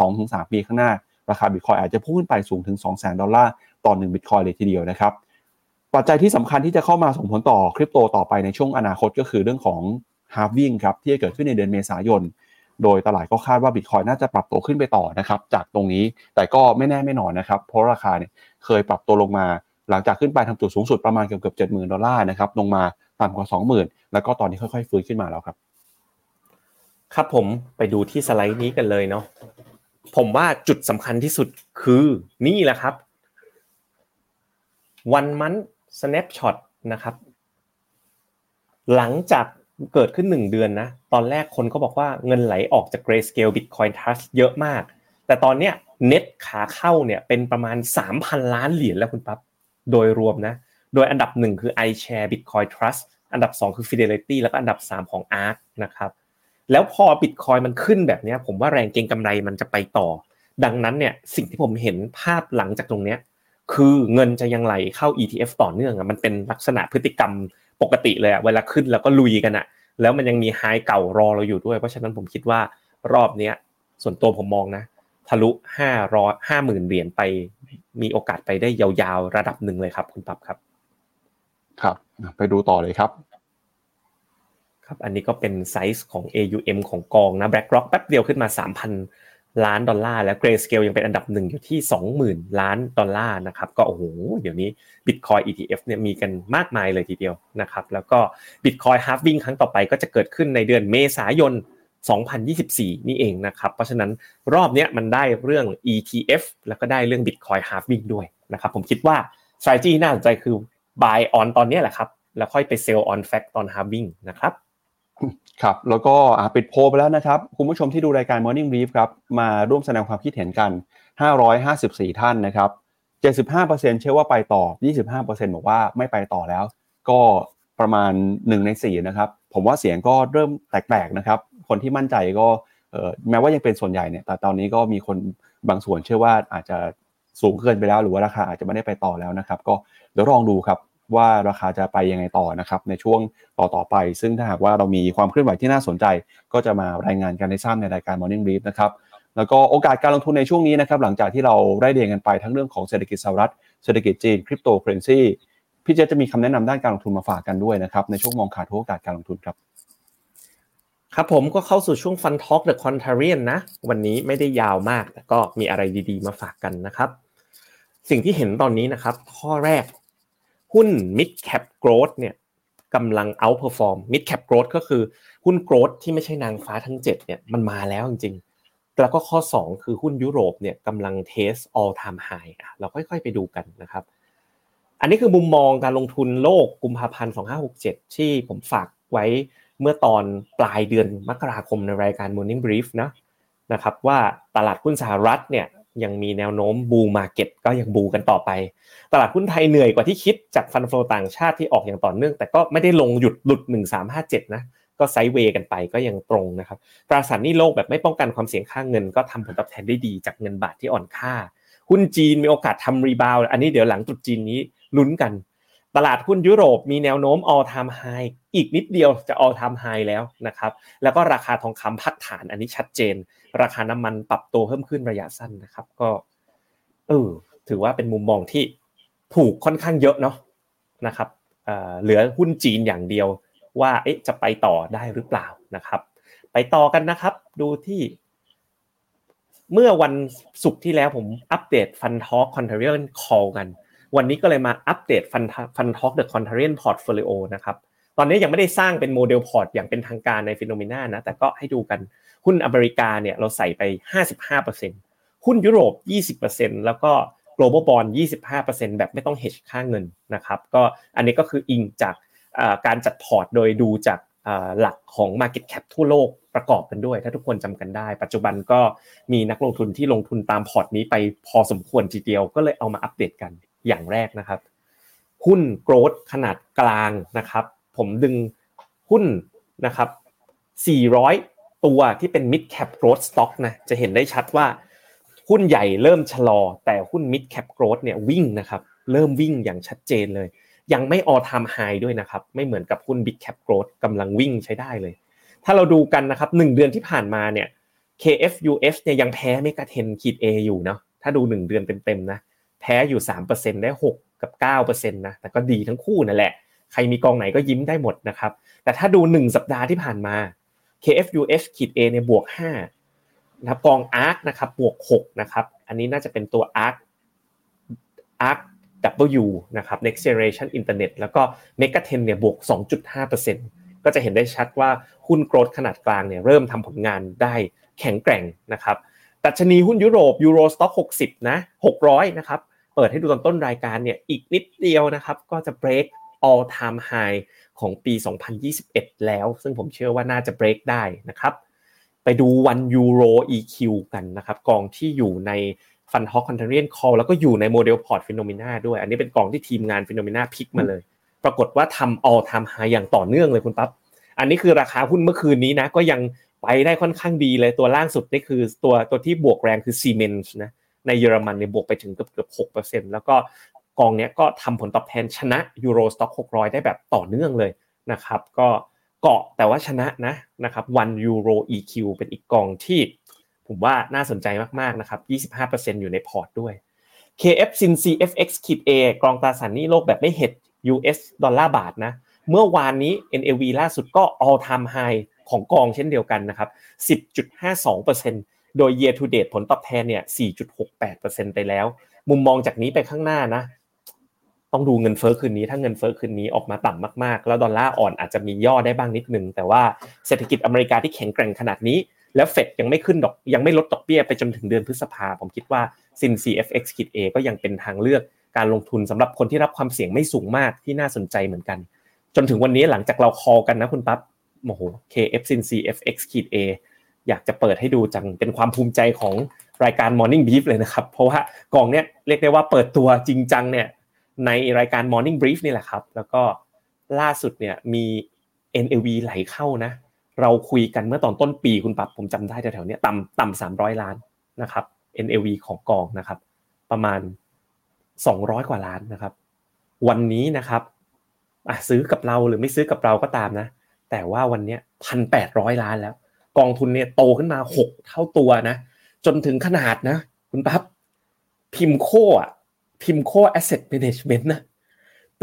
2-3 ปีข้างหน้า ราคาบิตคอยอาจจะพุ่งขึ้นไปสูงถึง 200,000 ดอลลาร์ต่อ1บิตคอยเลยทีเดียวนะครับ ปัจจัยที่สำคัญที่จะเข้ามาส่งผลต่อคริปโตต่อไปในช่วงอนาคตก็คือเรื่องของ halving ครับที่จะเกิดขึ้นในเดือนเมษายน โดยตลาดก็คาดว่าบิตคอยน่าจะปรับตัวขึ้นไปต่อนะครับจากตรงนี้แต่ก็ไม่แน่ไม่นอนนะครับเพราะราคาเนี่ยเคยปรับตัวลงมาหลังจากขึ้นไปทำจุดสูงสุดประมาณเกือบเกือบเจ็ดหมื่นดอลลาร์นะครับลงมาต่ำกว่าสองหมื่นแล้วก็ตอนนี้ค่อยๆ ฟื้นขึ้นมาแล้วครับ
ครับผมไปดูที่สไลด์นี้กันเลยเนาะผมว่าจุดสำคัญที่สุดคือนี่แหละครับ วันมัน snapshot นะครับ หลังจากเกิดขึ้นหนึ่งเดือนนะ ตอนแรกคนก็บอกว่าเงินไหลออกจาก Grayscale Bitcoin Trust เยอะมาก แต่ตอนเนี้ยเน็ตขาเข้าเนี่ยเป็นประมาณ 3,000 ล้านเหรียญแล้วคุณปั๊บ โดยรวมนะ โดยอันดับหนึ่งคือ iShare Bitcoin Trust อันดับ 2 คือ Fidelity แล้วก็อันดับ 3 ของ ARK นะครับ แล้วพอ Bitcoin มันขึ้นแบบนี้ผมว่าแรงเก็งกำไรมันจะไปต่อ ดังนั้นเนี่ยสิ่งที่ผมเห็นภาพหลังจากตรงเนี้ยคือเงินจะยังไหลเข้า ETF ต่อเนื่องอะมันเป็นลักษณะพฤติกรรมปกติเลยอะเวลาขึ้นแล้วก็ลุยกันอะ แล้วมันยังมี high เก่ารอเราอยู่ด้วย เพราะฉะนั้นผมคิดว่ารอบเนี้ยส่วนตัวผมมองนะ ทะลุห้าร้อยห้าหมื่นเหรียญไป มีโอกาสไปได้ยาวๆระดับหนึ่งเลยครับ คุณปั๊บครับ
ครับ ไปดูต่อเลยครับ
ครับอันนี้ก็เป็นไซส์ของ AUM ของกองนะ BlackRock แป๊บเดียวขึ้นมา 3,000 ล้านดอลลาร์แล้ว Grayscale ยังเป็นอันดับหนึ่งอยู่ที่ 20,000 ล้านดอลลาร์นะครับก็โอ้โหเดี๋ยวนี้ Bitcoin ETF เนี่ยมีกันมากมายเลยทีเดียวนะครับแล้วก็ Bitcoin halving ครั้งต่อไปก็จะเกิดขึ้นในเดือนเมษายน 2024 นี่เองนะครับเพราะฉะนั้นรอบนี้มันได้เรื่อง ETF แล้วก็ได้เรื่อง Bitcoin halving ด้วยนะครับผมคิดว่า strategy น่าสนใจคือ buy on ตอนนี้แหละครับแล้วค่อยไป sell on fact ตอน halving นะครับ
ครับแล้วก็ปิดโพลไปแล้วนะครับ คุณผู้ชมที่ดูรายการ Morning Brief ครับมาร่วมแสดงความคิดเห็นกัน 554 ท่านนะครับ 75%เชื่อว่าไปต่อ 25%บอกว่าไม่ไปต่อแล้ว ก็ประมาณ 1 ใน 4 นะครับ ผมว่าเสียงก็เริ่มแตกๆนะครับ คนที่มั่นใจก็แม้ว่ายังเป็นส่วนใหญ่เนี่ยแต่ตอนนี้ก็มีคนบางส่วนเชื่อว่าอาจจะสูงเกินไปแล้ว หรือว่าราคาอาจจะไม่ได้ไปต่อแล้วนะครับ ก็เดี๋ยวลองดูครับ ว่าราคาจะไปยังไงต่อนะครับในช่วงต่อต่อไป ซึ่งถ้าหากว่าเรามีความเคลื่อนไหวที่น่าสนใจ ก็จะมารายงานกันในทราบในรายการ Morning Brief นะครับแล้วก็โอกาสการลงทุนในช่วงนี้นะครับหลังจากที่เราได้เรียนกันไปทั้งเรื่องของเศรษฐกิจสหรัฐเศรษฐกิจจีนคริปโตเคอเรนซีพี่เจจะมีคำแนะนำด้านการลงทุนมาฝากกันด้วยนะครับในช่วงมองขาดทุกโอกาสการลงทุนครับ
ครับผมก็เข้าสู่ช่วง FundTalk The Contrarian นะ วันนี้ไม่ได้ยาวมากแต่ก็มีอะไรดีๆ มาฝากกันนะครับ สิ่งที่เห็นตอนนี้นะครับ ข้อแรก หุ้น mid cap growth เนี่ยกำลัง outperform mid cap growth ก็คือหุ้น growth ที่ไม่ใช่นางฟ้าทั้ง7เนี่ยมันมาแล้วจริงๆ แล้วก็ข้อ 2 คือหุ้นยุโรปเนี่ยกำลัง test all time high เราค่อยๆไปดูกันนะครับ อันนี้คือมุมมองการลงทุนโลกกุมภาพันธ์2567 ที่ผมฝากไว้เมื่อตอนปลายเดือนมกราคมในรายการ Morning Brief นะนะครับว่าตลาดหุ้นสหรัฐเนี่ย ยังมีแนวโน้มบูมมาเก็ตก็ยังบูกันต่อไป ตลาดหุ้นไทยเหนื่อยกว่าที่คิดจากฟันโฟต่างชาติที่ออกอย่างต่อเนื่อง แต่ก็ไม่ได้ลงหยุดหลุด 1357 นะก็ไซด์เวย์กันไปก็ยังตรงนะครับตราสารนี้โลกแบบไม่ป้องกันความเสี่ยงค่างเงิน ก็ทำผลตอบแทนได้ดีจากเงินบาทที่อ่อนค่า หุ้นจีนมีโอกาสทำรีบาวอันนี้เดี๋ยวหลังตรุษจีนนี้ลุ้นกัน ตลาดหุ้นยุโรปมีแนวโน้ม all time high อีกนิดเดียวจะ all time high แล้วนะครับแล้วก็ราคาทองคำพักฐานอันนี้ชัดเจน ราคาน้ำมันปรับตัวเพิ่มขึ้นระยะสั้นนะครับ ก็เออถือว่าเป็นมุมมองที่ถูกค่อนข้างเยอะเนาะนะครับเหลือหุ้นจีนอย่างเดียวว่าเอ๊ะจะไปต่อได้หรือเปล่านะครับ ไปต่อกันนะครับ ดูที่ เมื่อวันศุกร์ที่แล้วผมอัปเดต FundTalk Contrarian Call กัน วันนี้ก็เลยมาอัปเดต Fund FundTalk The Contrarian Portfolio นะครับตอนนี้ยังไม่ได้สร้างเป็น model port อย่างเป็นทางการใน Finnomena นะแต่ก็ให้ดูกัน หุ้นอเมริกาเนี่ยเราใส่ไป 55%หุ้นยุโรป 20%แล้วก็ global bond 25%แบบไม่ต้อง hedge ค่าเงินนะครับก็อันนี้ก็คืออิงจากการจัดพอร์ตโดยดูจากหลักของ Market Cap ทั่วโลกประกอบกันด้วย ถ้าทุกคนจำกันได้ ปัจจุบันก็มีนักลงทุนที่ลงทุนตามพอร์ตนี้ไปพอสมควรทีเดียวก็เลยเอามาอัปเดตกันอย่างแรกนะครับ หุ้น growth ขนาดกลางนะครับ ผมดึงหุ้นนะครับ400 ตัวที่เป็น mid cap growth stock นะจะเห็นได้ชัดว่า หุ้นใหญ่เริ่มชะลอ แต่หุ้น mid cap growth เนี่ยวิ่งนะครับเริ่มวิ่งอย่างชัดเจนเลย ยังไม่ all time high ด้วยนะครับไม่เหมือนกับหุ้น big cap growth กำลังวิ่งใช้ได้เลย ถ้าเราดูกันนะครับหนึ่งเดือนที่ผ่านมาเนี่ย KFUF เนี่ยยังแพ้เมกาเทนขีด A อยู่เนาะถ้าดู 1 เดือนเต็มๆนะแพ้อยู่ 3%ได้ 6 กับ 9%นะแต่ก็ดีทั้งคู่นั่นแหละ ใครมีกองไหนก็ยิ้มได้หมดนะครับ แต่ถ้าดู 1 สัปดาห์ที่ผ่านมา KFUF ขีด A เนี่ยบวก5นะครับกอง ARK นะครับบวก6นะครับอันนี้น่าจะเป็นตัว ARK ARK W นะครับ Next Generation Internet แล้วก็ Megaten เนี่ยบวก 2.5%ก็จะเห็นได้ชัดว่าหุ้นโกรดขนาดกลางเนี่ยเริ่มทำผลงานได้แข็งแกร่งนะครับดัชนีหุ้นยุโรป Euro Stoxx 60นะ600นะครับเปิดให้ดูตอนต้นรายการเนี่ยอีกนิดเดียวนะครับก็จะ break all time high ของปี 2021 แล้ว ซึ่งผมเชื่อว่าน่าจะ break ได้นะครับ ไปดู ONE-EUROEQ กันนะครับ กองที่อยู่ใน FundTalk Contrarian Call แล้วก็อยู่ใน model port Finnomena ด้วย อันนี้เป็นกองที่ทีมงาน Finnomena pick มาเลย ปรากฏว่าทำ all time high อย่างต่อเนื่องเลยคุณปั๊บ อันนี้คือราคาหุ้นเมื่อคืนนี้นะ ก็ยังไปได้ค่อนข้างดีเลย ตัวล่างสุดนี่คือตัวตัวที่บวกแรงคือ Siemens นะ ในเยอรมันเนี่ยบวกไปถึงเกือบเกือบหกเปอร์เซ็นต์แล้วก็ กองนี้ก็ทำผลตอบแทนชนะ Euro Stoxx หกร้อยได้แบบต่อเนื่องเลยนะครับ ก็เกาะแต่ว่าชนะนะนะครับวันยูโร EQ เป็นอีกกองที่ ผมว่าน่าสนใจมากๆนะครับ 25%อยู่ในพอร์ตด้วย KF-CSINCFX ขีด A กองตราสารหนี้โลกแบบไม่ hedge US ดอลลาร์บาทนะ เมื่อวานนี้ NAV ล่าสุดก็ all time high ของกองเช่นเดียวกันนะครับ 10.52%โดย year to date ผลตอบแทนเนี่ย 4.68%ไปแล้ว มุมมองจากนี้ไปข้างหน้านะ ต้องดูเงินเฟ้อคืนนี้ ถ้าเงินเฟ้อคืนนี้ออกมาต่ำมากๆ แล้วดอลลาร์อ่อนอาจจะมีย่อได้บ้างนิดนึง แต่ว่าเศรษฐกิจอเมริกาที่แข็งแกร่งขนาดนี้ แล้วเฟดยังไม่ขึ้นดอกยังไม่ลดดอกเบี้ยไปจนถึงเดือนพฤษภาผมคิดว่าซิน CFX คิด A ก็ยังเป็นทางเลือกการลงทุนสำหรับคนที่รับความเสี่ยงไม่สูงมากที่น่าสนใจเหมือนกัน จนถึงวันนี้หลังจากเราคอกันนะคุณปั๊บโอ้โห KF Sin CFX ขีด A อยากจะเปิดให้ดูจังเป็นความภูมิใจของรายการ Morning Brief เลยนะครับ เพราะว่ากองเนี้ยเรียกได้ว่าเปิดตัวจริงจังเนี่ย ในรายการ Morning Brief นี่แหละครับ แล้วก็ล่าสุดเนี่ยมี NAV ไหลเข้านะ เราคุยกันเมื่อตอนต้นปีคุณปั๊บผมจำได้แถวๆนี้ต่ำต่ำสามร้อยล้านนะครับ NAV ของกองนะครับ ประมาณสองร้อยกว่าล้านนะครับ วันนี้นะครับอะซื้อกับเราหรือไม่ซื้อกับเราก็ตามนะ แต่ว่าวันนี้พันแปดร้อยล้านแล้ว กองทุนเนี่ยโตขึ้นมาหกเท่าตัวนะ จนถึงขนาดนะ คุณปั๊บ PIMCO อะ PIMCO Asset Management นะ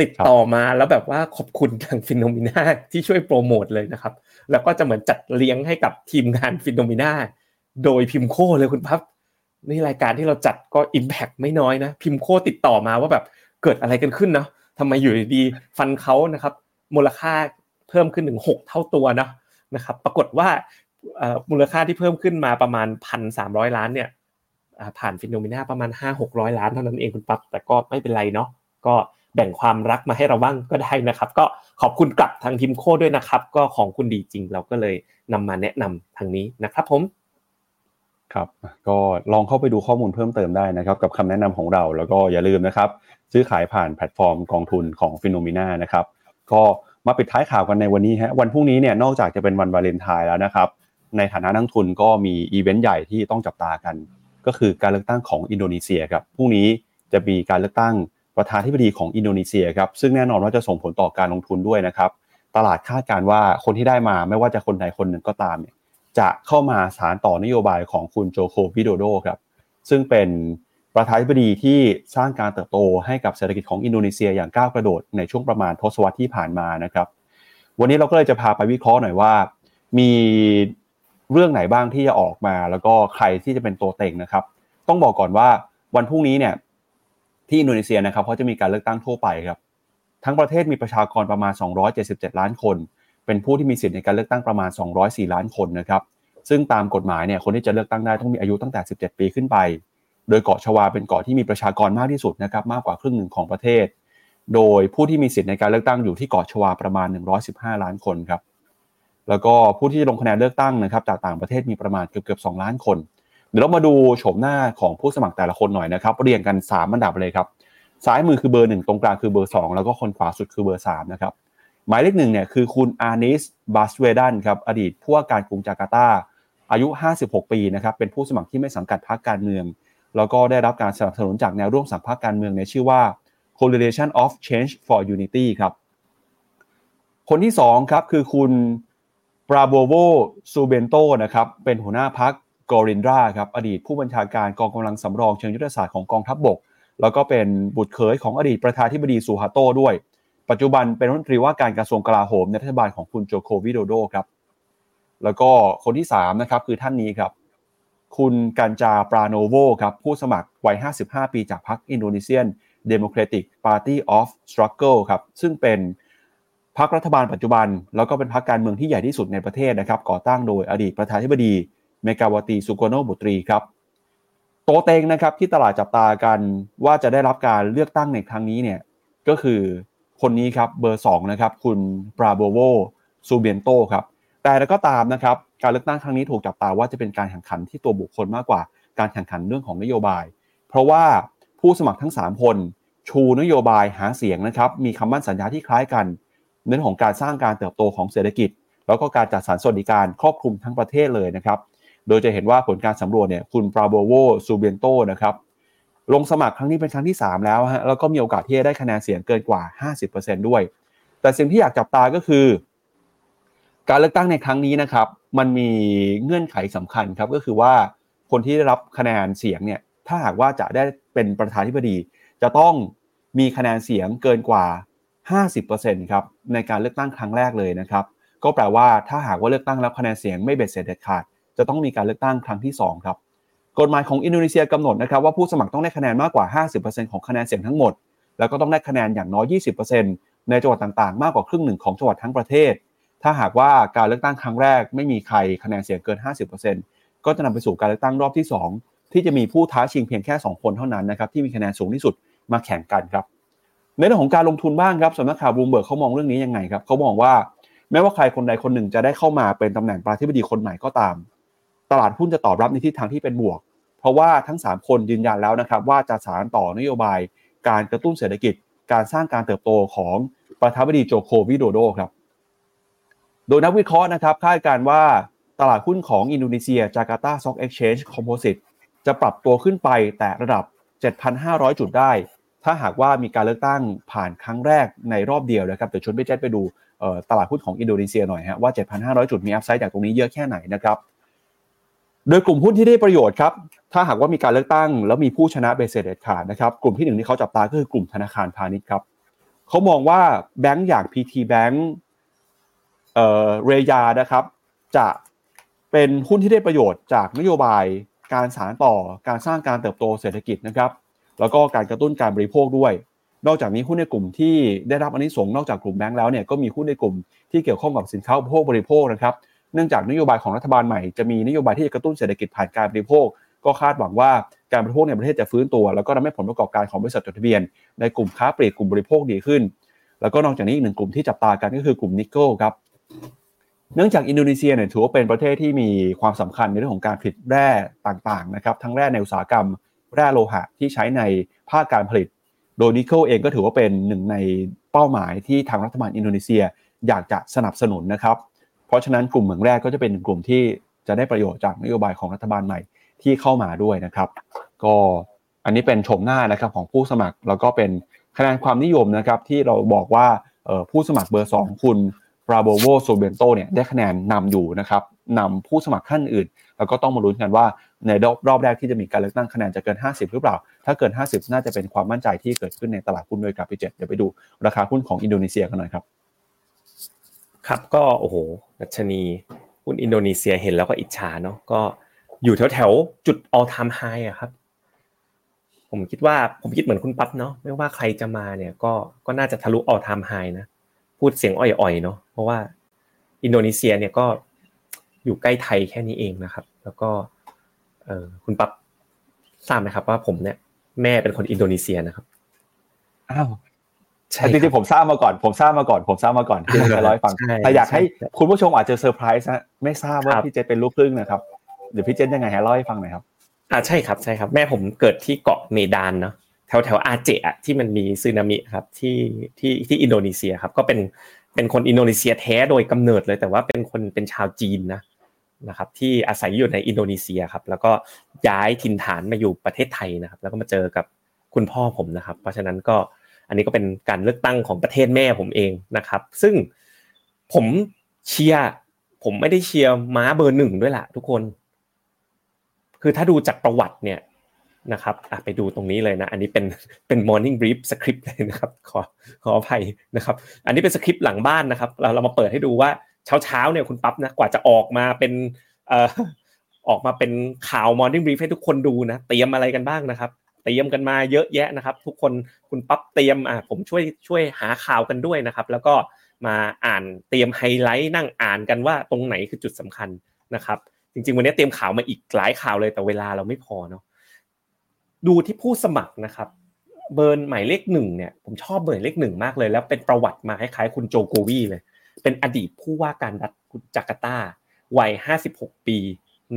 ติดต่อมาแล้วแบบว่าขอบคุณทาง Finnomena ที่ช่วยโปรโมทเลยนะครับ แล้วก็จะเหมือนจัดเลี้ยงให้กับทีมงาน Finnomena โดย PIMCO เลยคุณปั๊บนี่รายการที่เราจัดก็ Impact ไม่น้อยนะ PIMCO ติดต่อมาว่าแบบเกิดอะไรกันขึ้นเนาะทำไมอยู่ดี fund เขานะครับ มูลค่าเพิ่มขึ้นถึงหกเท่าตัวนะนะครับ ปรากฏว่ามูลค่าที่เพิ่มขึ้นมาประมาณพันสามร้อยล้านเนี่ย ผ่าน Finnomena ประมาณห้าหกร้อยล้านเท่านั้นเองคุณปั๊บแต่ก็ไม่เป็นไรเนาะก็แบ่งความรักมาให้เราบ้างก็ได้นะครับ ก็ขอบคุณกลับทาง PIMCO ด้วยนะครับ ก็ของคุณดีจริงเราก็เลยนำมาแนะนำทางนี้นะครับผม
ครับก็ลองเข้าไปดูข้อมูลเพิ่มเติมได้นะครับ กับคำแนะนำของเราแล้วก็อย่าลืมนะครับ ซื้อขายผ่านแพลตฟอร์มกองทุนของ Finnomena นะครับก็มาปิดท้ายข่าวกันในวันนี้ฮะวันพรุ่งนี้เนี่ยนอกจากจะเป็นวันวาเลนไทน์แล้วนะครับ ในฐานะนักทุนก็มีอีเวนต์ใหญ่ที่ต้องจับตากัน ก็คือการเลือกตั้งของอินโดนีเซียครับพรุ่งนี้จะมีการเลือกตั้งประธานธิบดีของอินโดนีเซียครับซึ่งแน่นอนว่าจะส่งผลต่อการลงทุนด้วยนะครับตลาดคาดการว่าคนที่ได้มาไม่ว่าจะคนใดคนหนึ่งก็ตามเนี่ยจะเข้ามาสารต่อนโยบายของคุณโจโควิโดโดครับซึ่งเป็นประธานาธิบดีที่สร้างการเติบโตให้กับเศรษฐกิจของอินโดนีเซียอย่างก้าวกระโดดในช่วงประมาณทศวรรษที่ผ่านมานะครับ วันนี้เราก็เลยจะพาไปวิเคราะห์หน่อยว่า มี เรื่องไหนบ้างที่จะออกมา แล้วก็ใครที่จะเป็นตัวเต็งนะครับ ต้องบอกก่อนว่าวันพรุ่งนี้เนี่ยที่อินโดนีเซียนะครับเขาจะมีการเลือกตั้งทั่วไปครับ ทั้งประเทศมีประชากรประมาณ 277 ล้านคน เป็นผู้ที่มีสิทธิ์ในการเลือกตั้งประมาณ 204 ล้านคนนะครับซึ่งตามกฎหมายเนี่ยคนที่จะเลือกตั้งได้ต้องมีอายุตั้งแต่ 17 ปีขึ้นไป โดยเกาะชวาเป็นเกาะที่มีประชากรมากที่สุดนะครับมากกว่าครึ่งหนึ่งของประเทศ โดยผู้ที่มีสิทธิ์ในการเลือกตั้งอยู่ที่เกาะชวาประมาณ 115 ล้านคนครับ แล้วก็ผู้ที่จะลงคะแนนเลือกตั้งนะครับจากต่างประเทศมีประมาณเกือบเกือบ2ล้านคน เดี๋ยวเรามาดูโฉมหน้าของผู้สมัครแต่ละคนหน่อยนะครับเรียงกัน3อันดับเลยครับซ้ายมือคือเบอร์หนึ่งตรงกลางคือเบอร์สองแล้วก็คนขวาสุดคือเบอร์สามนะครับหมายเลขหนึ่งเนี่ยคือคุณอานิสบาสเวดันครับอดีตผู้ว่าการกรุงจาการ์ตาอายุ 56 ปีนะครับเป็นผู้สมัครที่ไม่สังกัดพรรคการเมือง แล้วก็ได้รับการสนับสนุนจากแนวร่วมสังพรรคการเมืองในชื่อว่า Coalition of Change for Unity ครับคนที่2ครับคือคุณ ปราโบโวซูเบียนโตนะครับเป็นหัวหน้าพรรคเกอรินดราครับอดีตผู้บัญชาการกองกำลังสำรองเชิงยุทธศาสตร์ของกองทัพบก แล้วก็เป็นบุตรเขยของอดีตประธานธิบดีซูฮาโตด้วย ปัจจุบันเป็นรัฐมนตรีว่าการกระทรวงกลาโหมในรัฐบาลของคุณโจโควิโดโดครับแล้วก็คนที่3นะครับคือท่านนี้ครับคุณกันจาร์ปราโนโวครับผู้สมัครวัย 55 ปีจากพรรคอินโดนีเซียน Democratic Party of Struggle ครับซึ่งเป็น พรรครัฐบาลปัจจุบัน แล้วก็เป็นพรรคการเมืองที่ใหญ่ที่สุดในประเทศนะครับ ก่อตั้งโดยอดีตประธานาธิบดีเมกาวาตีซูการ์โนปุตรีครับ ตัวเต็งนะครับที่ตลาดจับตากันว่าจะได้รับการเลือกตั้งในครั้งนี้เนี่ยก็คือคนนี้ครับเบอร์2นะครับคุณปราโบโวซูเบียนโตครับแต่อย่างไรก็ตามนะครับการเลือกตั้งครั้งนี้ถูกจับตาว่าจะเป็นการแข่งขันที่ตัวบุคคลมากกว่า การแข่งขันเรื่องของนโยบาย เพราะว่าผู้สมัครทั้ง 3 คน ชูนโยบายหาเสียงนะครับมีคำมั่นสัญญาที่คล้ายกัน เรื่องของการสร้างการเติบโตของเศรษฐกิจ แล้วก็การจัดสรรสวัสดิการครอบคลุมทั้งประเทศเลยนะครับ โดยจะเห็นว่าผลการสำรวจเนี่ยคุณปราโบโวซูเบียนโตนะครับลงสมัครครั้งนี้เป็นครั้งที่ 3 แล้วฮะแล้วก็มีโอกาสที่จะได้คะแนนเสียงเกินกว่า 50%ด้วย แต่สิ่งที่อยากจับตาก็คือ การเลือกตั้งในครั้งนี้นะครับ มันมีเงื่อนไขสำคัญครับก็คือว่าคนที่ได้รับคะแนนเสียงเนี่ยถ้าหากว่าจะได้เป็นประธานธิบดี จะต้องมีคะแนนเสียงเกินกว่า 50%ครับในการเลือกตั้งครั้งแรกเลยนะครับ ก็แปลว่าถ้าหากว่าเลือกตั้งแล้วคะแนนเสียงไม่เบ็ดเสร็จเด็ดขาด จะต้องมีการเลือกตั้งครั้งที่ 2 ครับ กฎหมายของอินโดนีเซียกำหนดนะครับว่าผู้สมัครต้องได้คะแนนมากกว่า 50%ของคะแนนเสียงทั้งหมด แล้วก็ต้องได้คะแนนอย่างน้อย 20%ในจังหวัดต่างๆ มากกว่าครึ่งหนึ่งของจังหวัดทั้งประเทศ ถ้าหากว่าการเลือกตั้งครั้งแรก ไม่มีใครคะแนนเสียงเกิน 50%ก็จะนำไปสู่การเลือกตั้งรอบที่ 2 ที่จะมีผู้ท้าชิงเพียงแค่ 2 คนเท่านั้นนะครับที่มีคะแนนสูงที่สุดมาแข่งกันครับ ในเรื่องของการลงทุนบ้างครับสำนักข่าวบลูมเบิร์กเขามองเรื่องนี้ยังไงครับเขามองว่าแม้ว่าใครคนใดคนหนึ่งจะได้เข้ามาเป็นตำแหน่งประธานาธิบดีคนใหม่ก็ตาม ตลาดหุ้นจะตอบรับในทิศทางที่เป็นบวก เพราะว่าทั้ง 3 คนยืนยันแล้วนะครับ ว่าจะสานต่อนโยบาย การกระตุ้นเศรษฐกิจ การสร้างการเติบโตของประธานาธิบดีโจโควิโดโดครับ โดยนักวิเคราะห์นะครับคาดการณ์ว่าตลาดหุ้นของอินโดนีเซีย Jakarta Stock Exchange Composite จะปรับตัวขึ้นไปแตะระดับ 7,500 จุดได้ ถ้าหากว่ามีการเลือกตั้งผ่านครั้งแรกในรอบเดียวนะครับเดี๋ยวชวนพี่เจษไปดูตลาดหุ้นของอินโดนีเซียหน่อยฮะว่า 7,500 จุดมี upside จากตรงนี้เยอะแค่ไหนนะครับโดยกลุ่มหุ้นที่ได้ประโยชน์ครับถ้าหากว่ามีการเลือกตั้ง แล้วมีผู้ชนะเบ็ดเสร็จเด็ดขาดนะครับกลุ่มที่หนึ่งที่เขาจับตาก็คือกลุ่มธนาคารพาณิชย์ครับเขามองว่าแบงก์อย่าง PT Bank เอ่อเรยานะครับ จะเป็นหุ้นที่ได้ประโยชน์จากนโยบายการสานต่อการสร้างการเติบโตเศรษฐกิจนะครับ แล้วก็การกระตุ้นการบริโภคด้วย นอกจากนี้หุ้นในกลุ่มที่ได้รับอันนี้ส่งนอกจากกลุ่มแบงก์แล้วเนี่ยก็มีหุ้นในกลุ่มที่เกี่ยวข้องกับสินค้าอุปโภคบริโภคนะครับเนื่องจากนโยบายของรัฐบาลใหม่จะมีนโยบายที่จะกระตุ้นเศรษฐกิจผ่านการบริโภค ก็คาดหวังว่าการบริโภคในประเทศจะฟื้นตัว แล้วก็ทำให้ผลประกอบการของบริษัทจดทะเบียน ในกลุ่มค้าปลีกกลุ่มบริโภคดีขึ้น แล้วก็นอกจากนี้อีกหนึ่งกลุ่มที่จับตากันก็คือกลุ่มนิกเกิลครับเนื่องจากอินโดนีเซียเนี่ยถือว่าเป็นประเทศที่มีความสำคัญในเรื่องของการผลิตแร่ต่างๆนะครับทั้งแร่ในอุตสาหกรรม แร่โลหะที่ใช้ในภาคการผลิต โดยนิกเกิลเองก็ถือว่าเป็นหนึ่งในเป้าหมายที่ทางรัฐบาลอินโดนีเซียอยากจะสนับสนุนนะครับ เพราะฉะนั้นกลุ่มเหมืองแร่ก็จะเป็นกลุ่มที่จะได้ประโยชน์จากนโยบายของรัฐบาลใหม่ที่เข้ามาด้วยนะครับ ก็อันนี้เป็นชมหน้านะครับของผู้สมัครแล้วก็เป็นคะแนนความนิยมนะครับที่เราบอกว่าผู้สมัครเบอร์ 2 คุณ ราโบโวโซเบนโตเนี่ยได้คะแนนนำอยู่นะครับนำผู้สมัครท่านอื่น แล้วก็ต้องมาลุ้นกันว่าในรอบรอบแรกที่จะมีการเลือกตั้งคะแนนจะเกิน 50 หรือเปล่า ถ้าเกิน 50 น่าจะเป็นความมั่นใจที่เกิดขึ้นในตลาดหุ้นด้วยครับพี่เจษเดี๋ยวไปดูราคาหุ้นของอินโดนีเซียกันหน่อยครับ
ครับก็โอ้โหดัชนีหุ้นอินโดนีเซียเห็นแล้วก็อิจฉาเนาะก็อยู่แถวแถวจุด all time high อะครับ ผมคิดว่าผมคิดเหมือนคุณปั๊บเนาะไม่ว่าใครจะมาเนี่ยก็ก็น่าจะทะลุ all time high นะ พูดเสียงอ่อยๆเนาะเพราะว่าอินโดนีเซียเนี่ยก็อยู่ใกล้ไทยแค่นี้เองนะครับ แล้วก็เออคุณปั๊บทราบไหมครับ ว่าผมเนี่ย แม่เป็นคนอินโดนีเซียนะครับ
อ้าวใช่จริงๆผมทราบมาก่อน ผมทราบมาก่อน ผมทราบมาก่อนที่ผมจะเล่าให้ฟังแต่อยากให้คุณผู้ชมอาจจะเซอร์ไพรส์นะไม่ทราบว่าพี่เจษเป็นลูกครึ่งนะครับเดี๋ยวพี่เจษยังไงฮะเล่าให้ฟังหน่อยครับ
อ่าใช่ครับใช่ครับ แม่ผมเกิดที่เกาะเมดานเนาะ แถวแถวอาเจะที่มันมีซึนามิครับที่ที่ที่อินโดนีเซียครับ ก็เป็นเป็นคนอินโดนีเซียแท้โดยกำเนิดเลย แต่ว่าเป็นคนเป็นชาวจีนนะนะครับ ที่อาศัยอยู่ในอินโดนีเซียครับ แล้วก็ย้ายถิ่นฐานมาอยู่ประเทศไทยนะครับ แล้วก็มาเจอกับคุณพ่อผมนะครับ เพราะฉะนั้นก็อันนี้ก็เป็นการเลือกตั้งของประเทศแม่ผมเองนะครับ ซึ่งผมเชียร์ผมไม่ได้เชียร์ม้าเบอร์หนึ่งด้วยล่ะทุกคน คือถ้าดูจากประวัติเนี่ย นะครับไปดูตรงนี้เลยนะ อันนี้เป็นเป็น morning brief script เลยนะครับ ขอขออภัยนะครับ อันนี้เป็นสคริปต์หลังบ้านนะครับ เราเรามาเปิดให้ดูว่าเช้าเช้าเนี่ยคุณปั๊บนะกว่าจะออกมาเป็นเอ่อออกมาเป็นข่าว morning brief ให้ทุกคนดูนะ เตรียมอะไรกันบ้างนะครับเตรียมกันมาเยอะแยะนะครับ ทุกคนคุณปั๊บเตรียมอ่าผมช่วยช่วยหาข่าวกันด้วยนะครับ แล้วก็มาอ่านเตรียมไฮไลท์นั่งอ่านกันว่าตรงไหนคือจุดสำคัญนะครับ จริงๆ วันนี้เตรียมข่าวมาอีกหลายข่าวเลยแต่เวลาเราไม่พอเนาะ ดูที่ผู้สมัครนะครับ เบอร์หมายเลขหนึ่งเนี่ยผมชอบเบอร์เลขหนึ่งมากเลย แล้วเป็นประวัติมาคล้ายๆคุณโจโกวีเลย เป็นอดีตผู้ว่าการรัฐจาการ์ตาวัย 56 ปี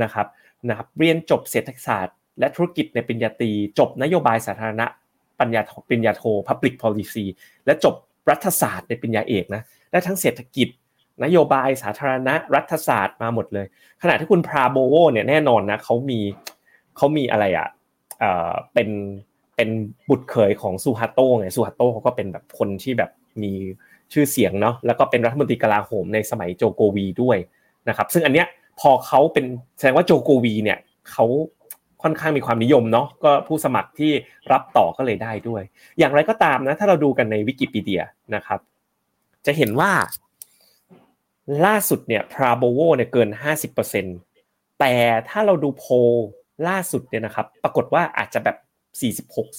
นะครับนะครับเรียนจบเศรษฐศาสตร์ และธุรกิจในปริญญาตรีจบนโยบายสาธารณะปัญญาปริญญาโท Public Policy และจบรัฐศาสตร์ในปริญญาเอกนะได้ทั้งเศรษฐกิจ นโยบายสาธารณะรัฐศาสตร์มาหมดเลย ขณะที่คุณพราโบโวเนี่ยแน่นอนนะเขามีเขามีอะไรอะ เป็นเป็นบุตรเขยของซูฮัตโต้ไงซูฮัตโต้เขาก็เป็นแบบคนที่แบบมีชื่อเสียงเนาะแล้วก็เป็นรัฐมนตรีกลาโหมในสมัยโจโกวีด้วยนะครับ ซึ่งอันเนี้ยพอเขาเป็นแสดงว่าโจโกวีเนี่ยเขาค่อนข้างมีความนิยมเนาะก็ผู้สมัครที่รับต่อก็เลยได้ด้วย อย่างไรก็ตามนะถ้าเราดูกันในวิกิพีเดียนะครับ จะเห็นว่า ล่าสุดเนี่ยพราโบโวเนี่ยเกิน 50%แต่ถ้าเราดูโพ ล่าสุดเนี่ยนะครับ ปรากฏว่าอาจจะแบบ 46